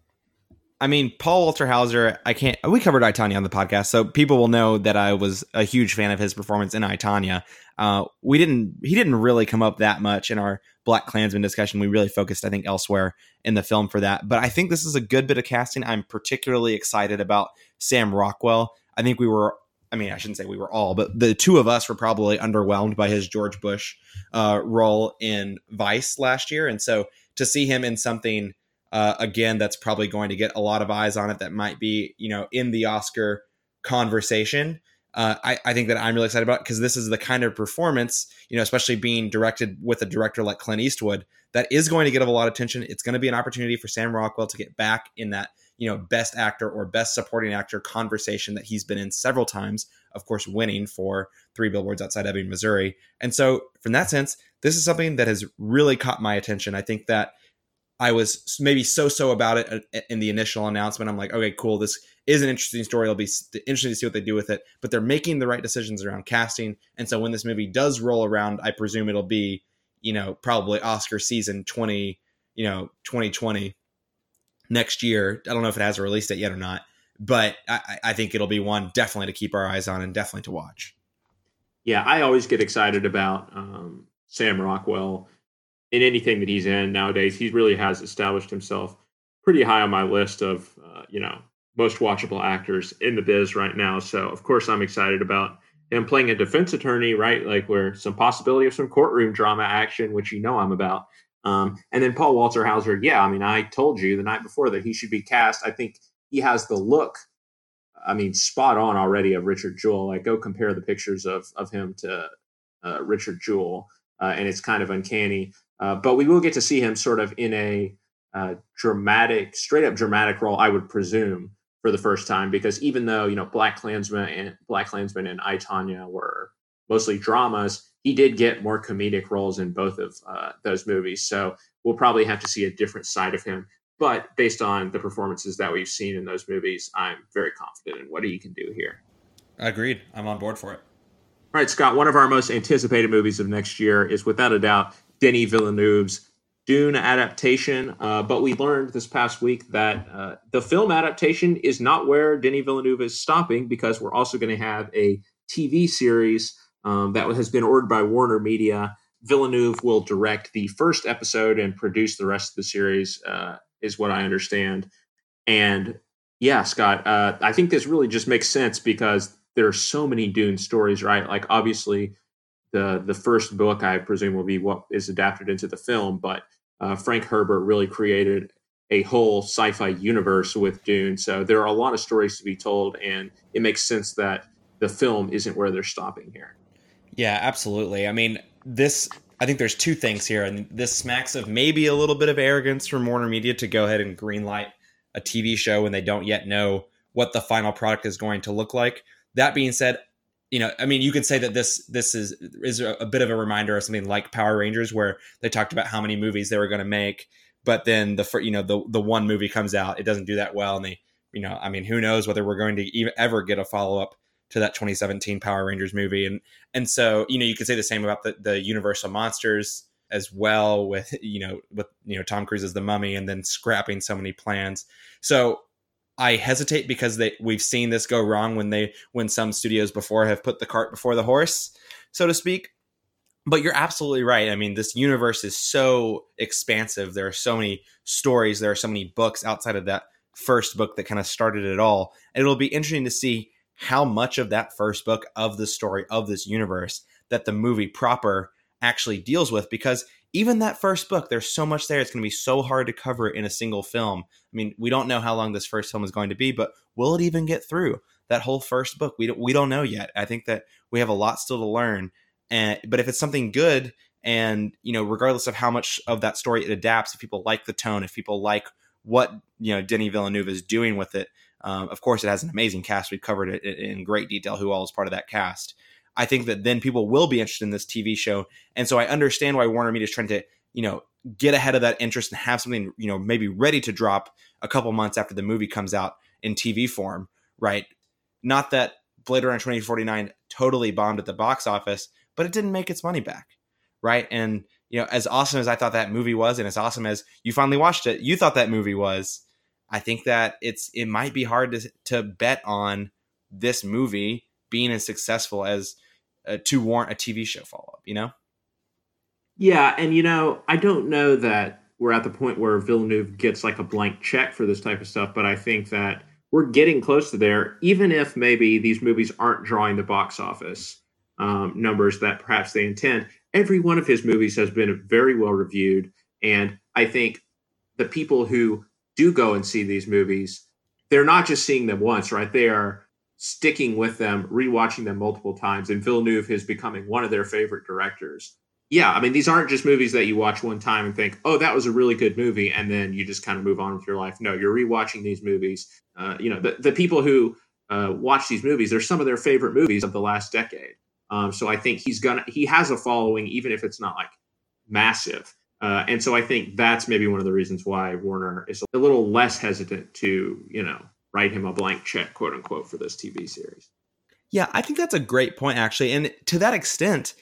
I mean, Paul Walter Hauser, I can't. We covered I, Tonya on the podcast, so people will know that I was a huge fan of his performance in I, Tonya. Uh, we didn't. He didn't really come up that much in our BlacKkKlansman discussion. We really focused, I think, elsewhere in the film for that. But I think this is a good bit of casting. I'm particularly excited about Sam Rockwell. I think we were I mean, I shouldn't say we were all, but the two of us were probably underwhelmed by his George Bush uh, role in Vice last year. And so to see him in something uh, again that's probably going to get a lot of eyes on it that might be, you know, in the Oscar conversation. Uh, I, I, think that I'm really excited about because this is the kind of performance, you know, especially being directed with a director like Clint Eastwood, that is going to get a lot of attention. It's going to be an opportunity for Sam Rockwell to get back in that you know best actor or best supporting actor conversation that he's been in several times of course winning for three billboards outside ebbing missouri. And so from that sense this is something that has really caught my attention. I think that i was maybe so so about it uh, in the initial announcement. I'm like okay cool this is an interesting story. It'll be interesting to see what they do with it. But they're making the right decisions around casting. And so when this movie does roll around i presume it'll be you know probably oscar season 20 you know 2020 next year. I don't know if it has a release date yet or not, but I, I think it'll be one definitely to keep our eyes on and definitely to watch. Yeah, I always get excited about um, Sam Rockwell in anything that he's in nowadays. He really has established himself pretty high on my list of uh, you know most watchable actors in the biz right now. So of course I'm excited about him playing a defense attorney, right? Like where some possibility of some courtroom drama action, which you know I'm about. Um, and then Paul Walter Hauser, yeah, I mean, I told you the night before that he should be cast. I think he has the look, I mean, spot on already of Richard Jewell. Like, go compare the pictures of of him to uh, Richard Jewell, uh, and it's kind of uncanny. Uh, but we will get to see him sort of in a uh, dramatic, straight up dramatic role, I would presume, for the first time. Because even though you know BlacKkKlansman and BlacKkKlansman and I Tonya were mostly dramas, he did get more comedic roles in both of uh, those movies. So we'll probably have to see a different side of him. But based on the performances that we've seen in those movies, I'm very confident in what he can do here. Agreed. I'm on board for it. All right, Scott, one of our most anticipated movies of next year is without a doubt Denis Villeneuve's Dune adaptation, uh, but we learned this past week that uh, the film adaptation is not where Denis Villeneuve is stopping because we're also going to have a TV series um, that has been ordered by Warner Media. Villeneuve will direct the first episode and produce the rest of the series, uh, is what I understand. And yeah, Scott, uh, I think this really just makes sense because there are so many Dune stories, right? Like obviously, the the first book I presume will be what is adapted into the film, but uh, Frank Herbert really created a whole sci-fi universe with Dune. So there are a lot of stories to be told, and it makes sense that the film isn't where they're stopping here. Yeah, absolutely. I mean, this. I think there's two things here, and this smacks of maybe a little bit of arrogance from Warner Media to go ahead and greenlight a TV show when they don't yet know what the final product is going to look like. That being said, you know, I mean, you could say that this this is is a, bit of a reminder of something like Power Rangers, where they talked about how many movies they were going to make, but then the you know the the one movie comes out, it doesn't do that well, and they you know, I mean, who knows whether we're going to even ever get a follow up to that 2017 Power Rangers movie, and and so you know, you could say the same about the the Universal monsters as well with you know with you know Tom Cruise as the mummy and then scrapping so many plans. So I hesitate because they we've seen this go wrong when they when some studios before have put the cart before the horse, so to speak. But you're absolutely right. I mean, this universe is so expansive. There are so many stories, there are so many books outside of that first book that kind of started it all. And it'll be interesting to see how much of that first book of the story of this universe that the movie proper actually deals with because even that first book, there's so much there. It's going to be so hard to cover in a single film. I mean, we don't know how long this first film is going to be, but will it even get through that whole first book? We don't, we don't know yet. I think that we have a lot still to learn. And but if it's something good, and you know, regardless of how much of that story it adapts, if people like the tone, if people like what you know Denis Villeneuve is doing with it, um, of course, it has an amazing cast. We've covered it in great detail who all is part of that cast. I think that then people will be interested in this TV show. And so I understand why Warner Media is trying to, you know, get ahead of that interest and have something, you know, maybe ready to drop a couple months after the movie comes out in TV form, right? Not that Blade Runner 2049 totally bombed at the box office, but it didn't make its money back, right? And you know, as awesome as I thought that movie was, and as awesome as you finally watched it, you thought that movie was. I think that it's it might be hard to to bet on this movie being as successful as uh, to warrant a TV show follow up, you know? Yeah, and you know, I don't know that we're at the point where Villeneuve gets like a blank check for this type of stuff, but I think that we're getting close to there, even if maybe these movies aren't drawing the box office um, numbers that perhaps they intend. Every one of his movies has been very well reviewed, and I think the people who do go and see these movies, they're not just seeing them once, right? They are sticking with them, rewatching them multiple times, and Villeneuve is becoming one of their favorite directors. Yeah, I mean, these aren't just movies that you watch one time and think, "Oh, that was a really good movie," and then you just kind of move on with your life. No, you're rewatching these movies. Uh, you know, the, the people who uh, watch these movies, they're some of their favorite movies of the last decade. Um, so I think he's gonna he has a following, even if it's not like massive. Uh, and so I think that's maybe one of the reasons why Warner is a little less hesitant to, you know, write him a blank check, quote unquote, for this TV series. Yeah, I think that's a great point, actually. And to that extent,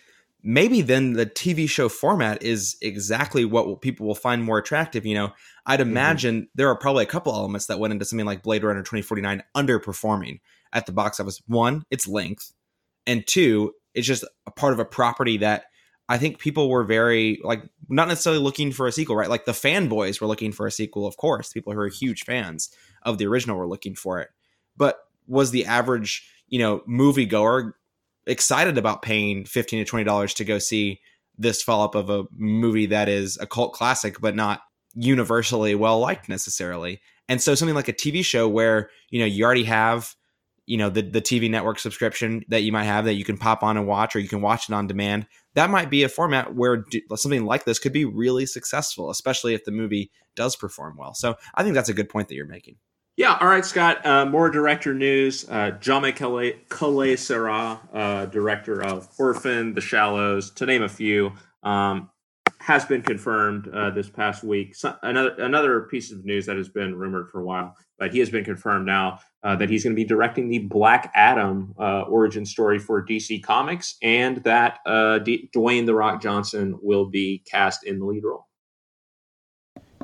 maybe then the TV show format is exactly what people will find more attractive. You know, I'd mm-hmm. imagine mm-hmm. there are probably a couple elements that went into something like Blade Runner 2049 underperforming at the box office. One, its length. And two, it's just a part of a property that I think people were very like not necessarily looking for a sequel, right? Like the fanboys were looking for a sequel, of course. People who are huge fans of the original were looking for it. But was the average, you know, moviegoer excited about paying fifteen to twenty dollars to go see this follow up of a movie that is a cult classic, but not universally well liked necessarily? And so something like a TV show where you know you already have you know the the TV network subscription that you might have that you can pop on and watch, or you can watch it on demand. That might be a format where something like this could be really successful, especially if the movie does perform well. So I think that's a good point that you're making. Yeah, all right, Scott. Uh, more director news. Uh, Jaume Collet-Serra, uh, director of Orphan, The Shallows, to name a few, um, has been confirmed uh, this past week. So, another another piece of news that has been rumored for a while, but he has been confirmed now uh, that he's going to be directing the Black Adam uh, origin story for DC Comics, and that uh, D- Dwayne the Rock Johnson will be cast in the lead role.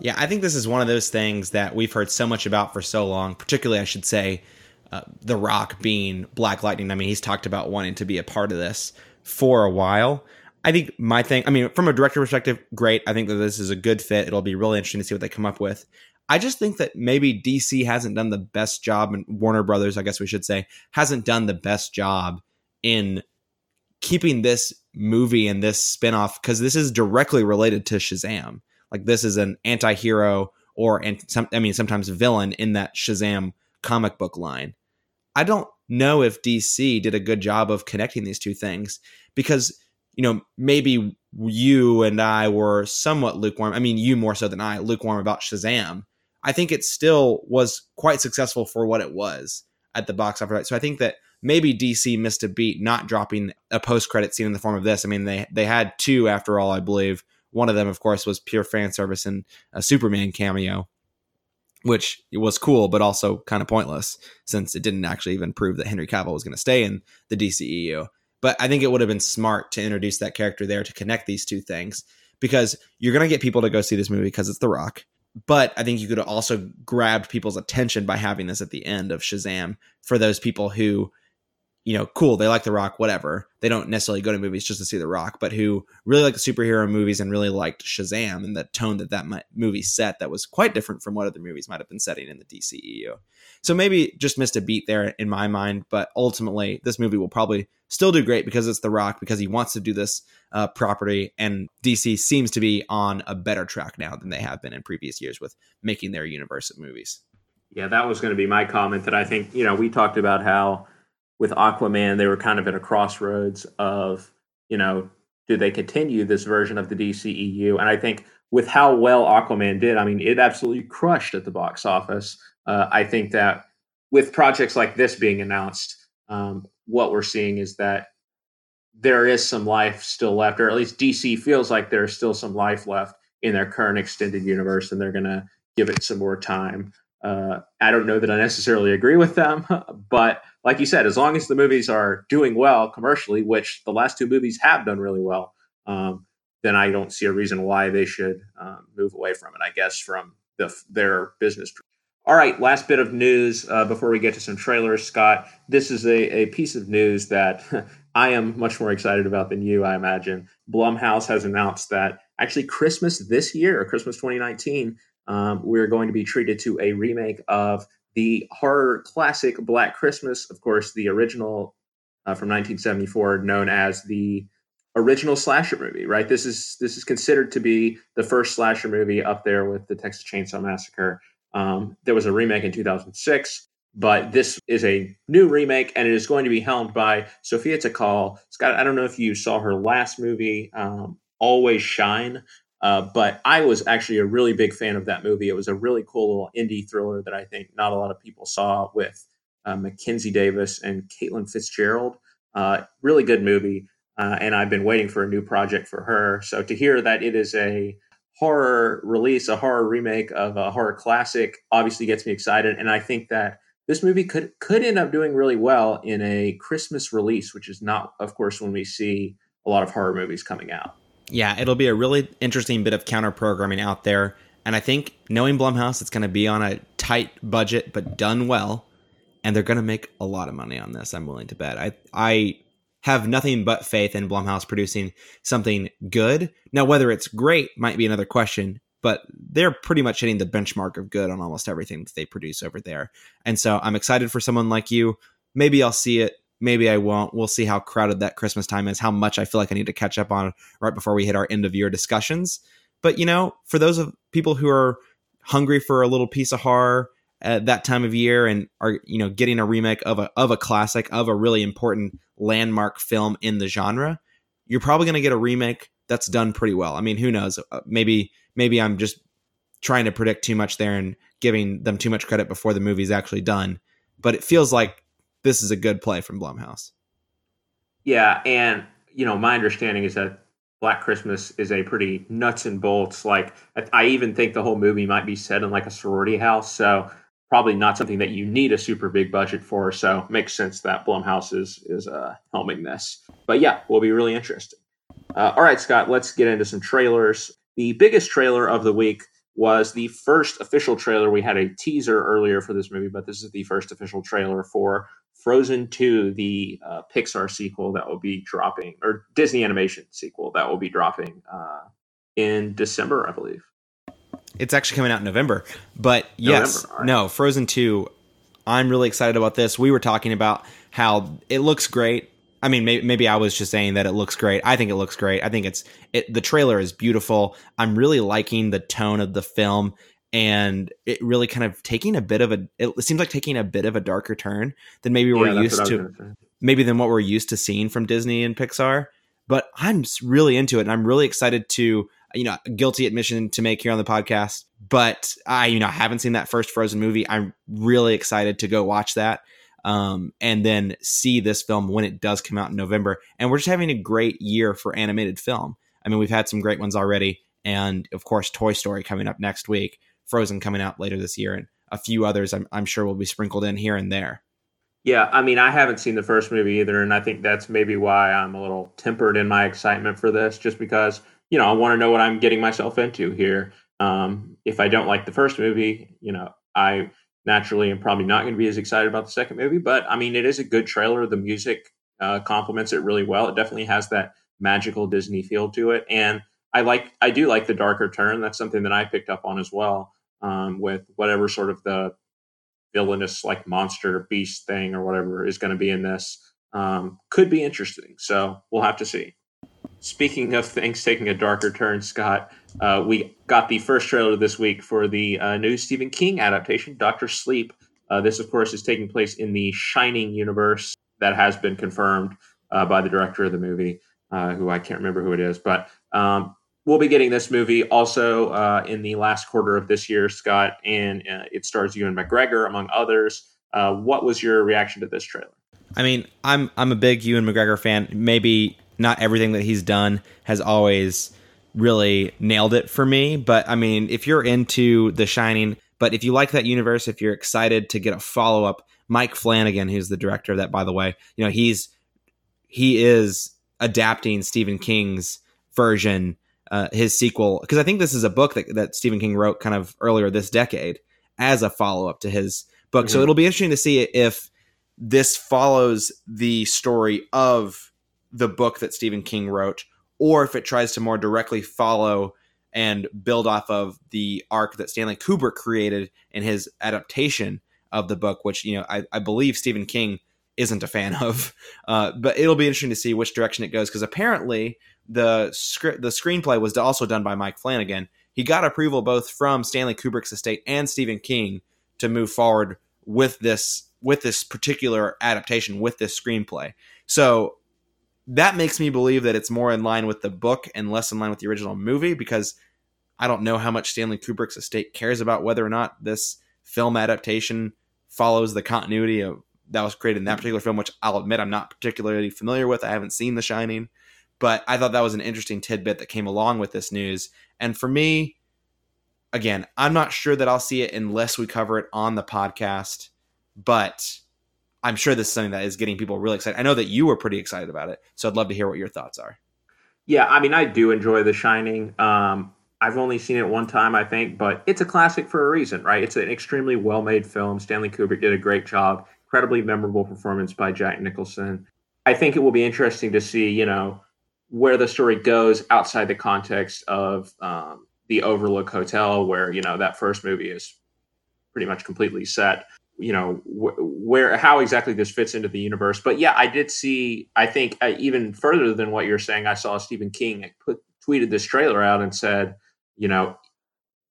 Yeah, I think this is one of those things that we've heard so much about for so long, particularly, I should say, uh, The Rock being Black Lightning. I mean, he's talked about wanting to be a part of this for a while. I think my thing, I mean, from a director perspective, great. I think that this is a good fit. It'll be really interesting to see what they come up with. I just think that maybe DC hasn't done the best job, and Warner Brothers, I guess we should say, hasn't done the best job in keeping this movie and this spinoff because this is directly related to Shazam. Like this is an anti-hero or and some I mean sometimes villain in that Shazam comic book line. I don't know if DC did a good job of connecting these two things because you know maybe you and I were somewhat lukewarm. I mean you more so than I lukewarm about Shazam. I think it still was quite successful for what it was at the box office. So I think that maybe DC missed a beat not dropping a post credit scene in the form of this. I mean they they had two after all, I believe. One of them, of course, was pure fan service and a Superman cameo, which was cool, but also kind of pointless since it didn't actually even prove that Henry Cavill was going to stay in the DCEU. But I think it would have been smart to introduce that character there to connect these two things because you're going to get people to go see this movie because it's The Rock. But I think you could have also grabbed people's attention by having this at the end of Shazam for those people who you know, cool, they like The Rock, whatever. They don't necessarily go to movies just to see The Rock, but who really like the superhero movies and really liked Shazam and the tone that that movie set that was quite different from what other movies might have been setting in the DCEU. So maybe just missed a beat there in my mind, but ultimately this movie will probably still do great because it's The Rock, because he wants to do this uh, property, and DC seems to be on a better track now than they have been in previous years with making their universe of movies. Yeah, that was going to be my comment that I think, you know, we talked about how with Aquaman, they were kind of at a crossroads of, you know, do they continue this version of the DCEU? And I think with how well Aquaman did, I mean, it absolutely crushed at the box office. Uh, I think that with projects like this being announced, um, what we're seeing is that there is some life still left, or at least DC feels like there's still some life left in their current extended universe, and they're going to give it some more time. Uh, I don't know that I necessarily agree with them, but like you said, as long as the movies are doing well commercially, which the last two movies have done really well, um, then I don't see a reason why they should um, move away from it. I guess from the, their business. All right, last bit of news uh, before we get to some trailers, Scott. This is a, a piece of news that I am much more excited about than you, I imagine. Blumhouse has announced that actually Christmas this year, Christmas 2019, um, we're going to be treated to a remake of the horror classic Black Christmas, of course, the original uh, from 1974, known as the original slasher movie. Right, this is this is considered to be the first slasher movie up there with the Texas Chainsaw Massacre. Um, there was a remake in 2006, but this is a new remake, and it is going to be helmed by Sophia Takal. Scott, I don't know if you saw her last movie, um, Always Shine, uh, but I was actually a really big fan of that movie. It was a really cool little indie thriller that I think not a lot of people saw with uh, Mackenzie Davis and Caitlin Fitzgerald. Uh, really good movie. Uh, and I've been waiting for a new project for her. So to hear that it is a horror release, a horror remake of a horror classic, obviously gets me excited. And I think that this movie could could end up doing really well in a Christmas release, which is not, of course, when we see a lot of horror movies coming out yeah, it'll be a really interesting bit of counter programming out there. And I think knowing Blumhouse, it's going to be on a tight budget, but done well. And they're going to make a lot of money on this. I'm willing to bet. I, I have nothing but faith in Blumhouse producing something good. Now, whether it's great might be another question, but they're pretty much hitting the benchmark of good on almost everything that they produce over there. And so I'm excited for someone like you. Maybe I'll see it Maybe I won't. We'll see how crowded that Christmas time is, how much I feel like I need to catch up on right before we hit our end of year discussions. But, you know, for those of people who are hungry for a little piece of horror at that time of year and are, you know, getting a remake of a, of a classic, of a really important landmark film in the genre, you're probably going to get a remake that's done pretty well. I mean, who knows? Uh, maybe, maybe I'm just trying to predict too much there and giving them too much credit before the movie's actually done. But it feels like this is a good play from Blumhouse. Yeah, and you know, my understanding is that Black Christmas is a pretty nuts and bolts. Like, I even think the whole movie might be set in like a sorority house. So probably not something that you need a super big budget for. So makes sense that Blumhouse is is uh, helming this. But yeah, will be really interesting. Uh, all right, Scott, let's get into some trailers. The biggest trailer of the week was the first official trailer. We had a teaser earlier for this movie, but this is the first official trailer for Frozen 2, the uh, Pixar sequel that will be dropping, or Disney animation sequel that will be dropping uh, in December, I believe. It's actually coming out in November. But yes, right. no, Frozen 2, I'm really excited about this. We were talking about how it looks great. I mean, maybe, maybe, I was just saying that it looks great. I think it looks great. I think it's it, the trailer is beautiful. I'm really liking the tone of the film and it really kind of taking a bit of a it seems like taking a bit of a darker turn than maybe we're used to maybe than what we're used to seeing from Disney and Pixar. But I'm really into it and I'm really excited to you know, guilty admission to make here on the podcast, but I, you know, haven't seen that first Frozen movie. I'm really excited to go watch that. Um, and then see this film when it does come out in November. And we're just having a great year for animated film. I mean, we've had some great ones already. And of course, Toy Story coming up next week, Frozen coming out later this year, and a few others I'm, I'm sure will be sprinkled in here and there. Yeah, I mean, I haven't seen the first movie either, and I think that's maybe why I'm a little tempered in my excitement for this, just because you know, I want to know what I'm getting myself into here. Um, if I don't like the first movie, you know, I naturally am probably not going to be as excited about the second movie. But I mean, it is a good trailer. The music uh, complements it really well. It definitely has that magical Disney feel to it, and I like, I do like the darker turn. That's something that I picked up on as well. Um, with whatever sort of the villainous like monster beast thing or whatever is going to be in this um, could be interesting. So we'll have to see. Speaking of things taking a darker turn, Scott, uh, we got the first trailer this week for the uh, new Stephen King adaptation, Doctor Sleep. Uh, this, of course, is taking place in the Shining universe that has been confirmed uh, by the director of the movie, uh, who I can't remember who it is. But um, we'll be getting this movie also uh, in the last quarter of this year, Scott, and it stars Ewan McGregor, among others. what was your reaction to this trailer? I mean, I'm I'm a big Ewan McGregor fan. Maybe not everything that he's done has always really nailed it for me. But I mean, if you're into The Shining, but if you like that universe, if you're excited to get a follow up, Mike Flanagan, who's the director of that, by the way, you know, he's he is adapting Stephen King's version, uh, his sequel, because I think this is a book that, that Stephen King wrote kind of earlier this decade as a follow up to his book. Mm-hmm. So it'll be interesting to see if this follows the story of the book that Stephen King wrote, or if it tries to more directly follow and build off of the arc that Stanley Kubrick created in his adaptation of the book, which you know I, I believe Stephen King isn't a fan of. Uh, but it'll be interesting to see which direction it goes because apparently the script the screenplay was also done by Mike Flanagan. He got approval both from Stanley Kubrick's estate and Stephen King to move forward with this with this particular adaptation with this screenplay. So that makes me believe that it's more in line with the book and less in line with the original movie because I don't know how much Stanley Kubrick's estate cares about whether or not this film adaptation follows the continuity of that was created in that particular film, which I'll admit I'm not particularly familiar with. I haven't seen The Shining, but I thought that was an interesting tidbit that came along with this news. And for me, again, I'm not sure that I'll see it unless we cover it on the podcast, but I'm sure this is something that is getting people really excited. I know that you were pretty excited about it, so I'd love to hear what your thoughts are. Yeah, I mean, I do enjoy The Shining. Um, I've only seen it one time, I think, but it's a classic for a reason, right? It's an extremely well made film. Stanley Kubrick did a great job. Incredibly memorable performance by Jack Nicholson. I think it will be interesting to see, you know, where the story goes outside the context of um, the Overlook Hotel, where, you know, that first movie is pretty much completely set you know wh- where how exactly this fits into the universe but yeah i did see i think uh, even further than what you're saying i saw stephen king put tweeted this trailer out and said you know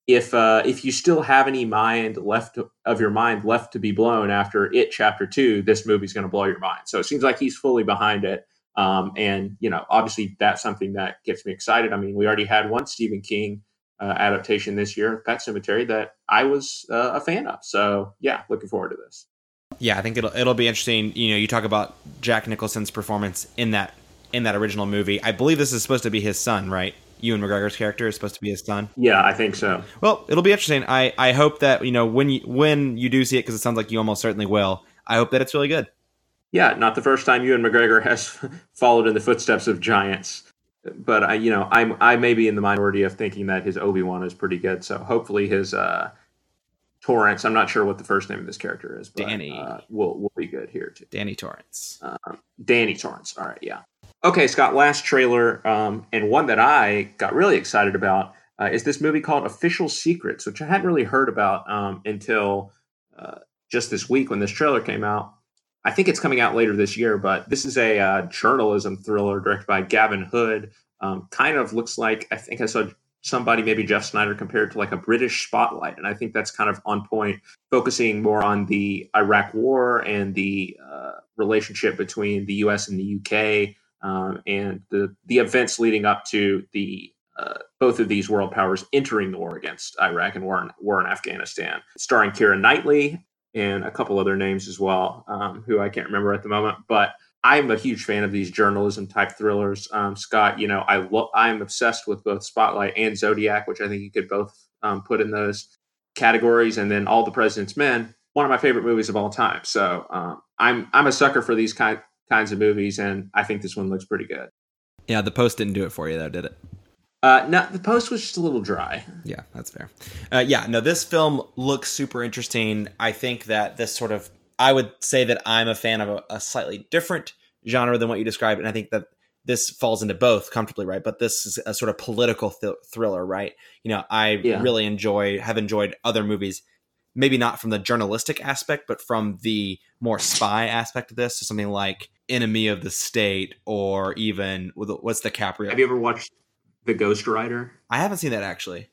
if uh if you still have any mind left of your mind left to be blown after it chapter 2 this movie's going to blow your mind so it seems like he's fully behind it um and you know obviously that's something that gets me excited i mean we already had one stephen king uh, adaptation this year, Pet Sematary, that I was uh, a fan of. So yeah, looking forward to this. Yeah, I think it'll it'll be interesting. You know, you talk about Jack Nicholson's performance in that in that original movie. I believe this is supposed to be his son, right? Ewan McGregor's character is supposed to be his son. Yeah, I think so. Well, it'll be interesting. I I hope that you know when you when you do see it because it sounds like you almost certainly will. I hope that it's really good. Yeah, not the first time Ewan McGregor has followed in the footsteps of giants. but I, you know, I'm I may be in the minority of thinking that his Obi Wan is pretty good. So hopefully his uh, Torrance. I'm not sure what the first name of this character is, but Danny. uh, will will be good here too. Danny Torrance. Um, Danny Torrance. All right, yeah. Okay, Scott. Last trailer, um, and one that I got really excited about uh, is this movie called Official Secrets, which I hadn't really heard about um, until uh, just this week when this trailer came out. I think it's coming out later this year, but this is a uh, journalism thriller directed by Gavin Hood. Um, kind of looks like I think I saw somebody, maybe Jeff Sneider, compared to like a British Spotlight, and I think that's kind of on point, focusing more on the Iraq War and the uh, relationship between the U.S. and the U.K. Um, and the the events leading up to the uh, both of these world powers entering the war against Iraq and war in, war in Afghanistan, starring Keira Knightley and a couple other names as well, um, who I can't remember at the moment. But I'm a huge fan of these journalism type thrillers. Um, Scott, you know, I lo- I'm obsessed with both Spotlight and Zodiac, which I think you could both um, put in those categories. And then All the President's Men, one of my favorite movies of all time. So um, I'm I'm a sucker for these kind kinds of movies, and I think this one looks pretty good. Yeah, the post didn't do it for you though, did it? Uh, no, the post was just a little dry. Yeah, that's fair. Uh, yeah, no, this film looks super interesting. I think that this sort of, I would say that I'm a fan of a, a slightly different genre than what you described, and I think that this falls into both comfortably, right? But this is a sort of political th- thriller, right? You know, I Yeah. really enjoy, have enjoyed other movies, maybe not from the journalistic aspect, but from the more spy aspect of this. So something like Enemy of the State, or even what's DiCaprio? Have you ever watched The Ghost Writer? I haven't seen that actually.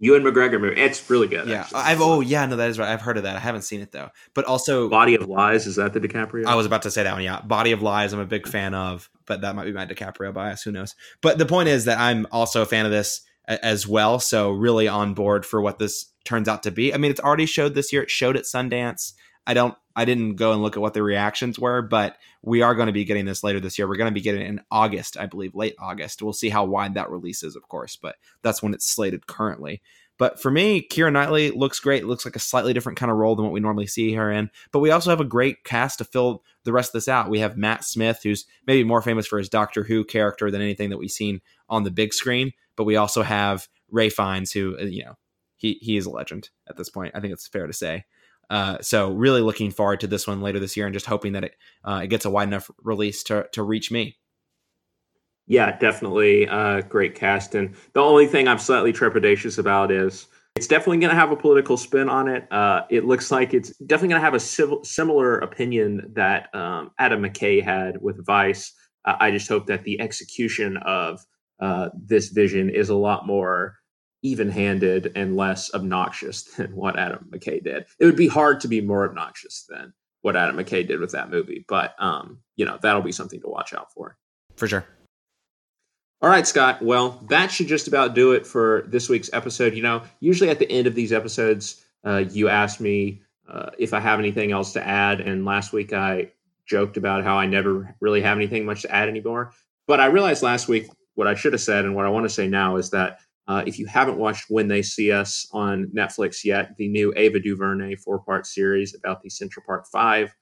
Ewan McGregor movie. It's really good. Yeah, actually. I've oh yeah, no, that is right. I've heard of that. I haven't seen it though. But also, Body of Lies. Is that the DiCaprio? I was about to say that one. Yeah, Body of Lies. I'm a big fan of, but that might be my DiCaprio bias. Who knows? But the point is that I'm also a fan of this as well. So really on board for what this turns out to be. I mean, it's already showed this year. It showed at Sundance. I don't. I didn't go and look at what the reactions were, but we are going to be getting this later this year. We're going to be getting it in August, I believe, late August. We'll see how wide that release is, of course, but that's when it's slated currently. But for me, Keira Knightley looks great. Looks like a slightly different kind of role than what we normally see her in. But we also have a great cast to fill the rest of this out. We have Matt Smith, who's maybe more famous for his Doctor Who character than anything that we've seen on the big screen. But we also have Ralph Fiennes, who uh, you know he he is a legend at this point. I think it's fair to say. Uh, so really looking forward to this one later this year, and just hoping that it uh, it gets a wide enough release to to reach me. Yeah, definitely. Uh, great cast. And the only thing I'm slightly trepidatious about is it's definitely going to have a political spin on it. Uh, it looks like it's definitely going to have a similar opinion that um, Adam McKay had with Vice. Uh, I just hope that the execution of this vision is a lot more even handed and less obnoxious than what Adam McKay did. It would be hard to be more obnoxious than what Adam McKay did with that movie. But, um, you know, that'll be something to watch out for. For sure. All right, Scott. Well, that should just about do it for this week's episode. You know, usually at the end of these episodes, uh, you ask me uh, if I have anything else to add. And last week I joked about how I never really have anything much to add anymore. But I realized last week what I should have said and what I want to say now is that uh, if you haven't watched When They See Us on Netflix yet, the new Ava DuVernay four part series about the Central Park Five,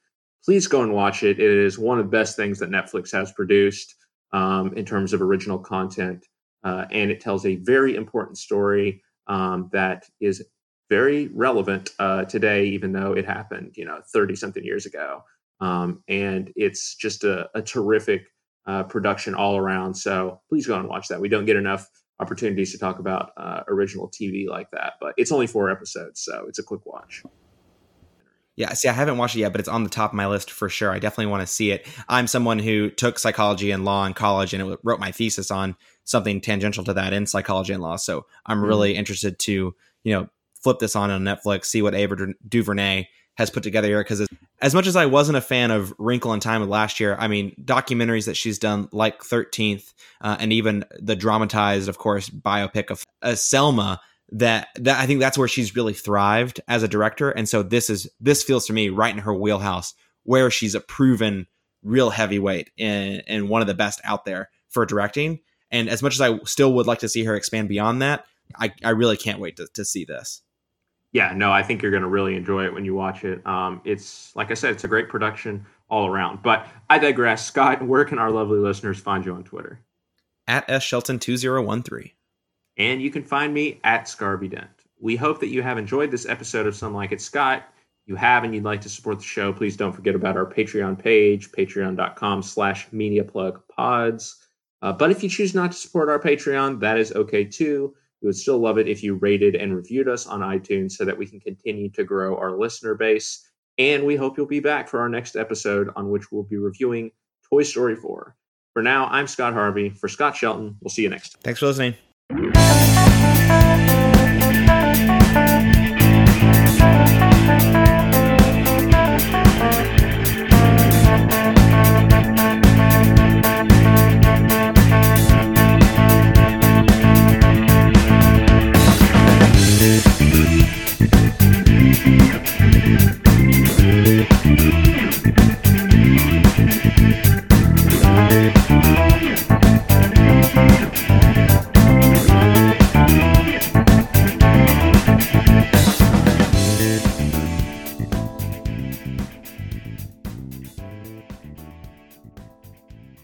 please go and watch it. It is one of the best things that Netflix has produced um, in terms of original content. Uh, and it tells a very important story um, that is very relevant uh, today, even though it happened, you know, 30 something years ago. Um, and it's just a, a terrific uh, production all around. So please go and watch that. We don't get enough opportunities to talk about uh, original TV like that, but it's only four episodes, so it's a quick watch. Yeah, see, I haven't watched it yet, but it's on the top of my list for sure. I definitely want to see it. I'm someone who took psychology and law in college and it wrote my thesis on something tangential to that in psychology and law. So I'm really interested to, you know, flip this on on Netflix, see what Ava Du- DuVernay has put together here. Because as much as I wasn't a fan of Wrinkle in Time of last year, I mean, documentaries that she's done like 13th uh, and even the dramatized, of course, biopic of uh, Selma that that I think that's where she's really thrived as a director. And so this is this feels to me right in her wheelhouse, where she's a proven real heavyweight and and one of the best out there for directing. And as much as I still would like to see her expand beyond that, I, I really can't wait to, to see this. Yeah, no, I think you're going to really enjoy it when you watch it. Um, it's like I said, it's a great production all around. But I digress. Scott, where can our lovely listeners find you on Twitter? at S shelton2013. And you can find me at Scarvey Dent. We hope that you have enjoyed this episode of Some Like It Scott. You have and you'd like to support the show, please don't forget about our Patreon page, patreon.com slash mediaplugpods. Uh, but if you choose not to support our Patreon, that is okay too. We would still love it if you rated and reviewed us on iTunes so that we can continue to grow our listener base. And we hope you'll be back for our next episode on which we'll be reviewing Toy Story 4. For now, I'm Scott Harvey. For Scott Shelton, we'll see you next time. Thanks for listening.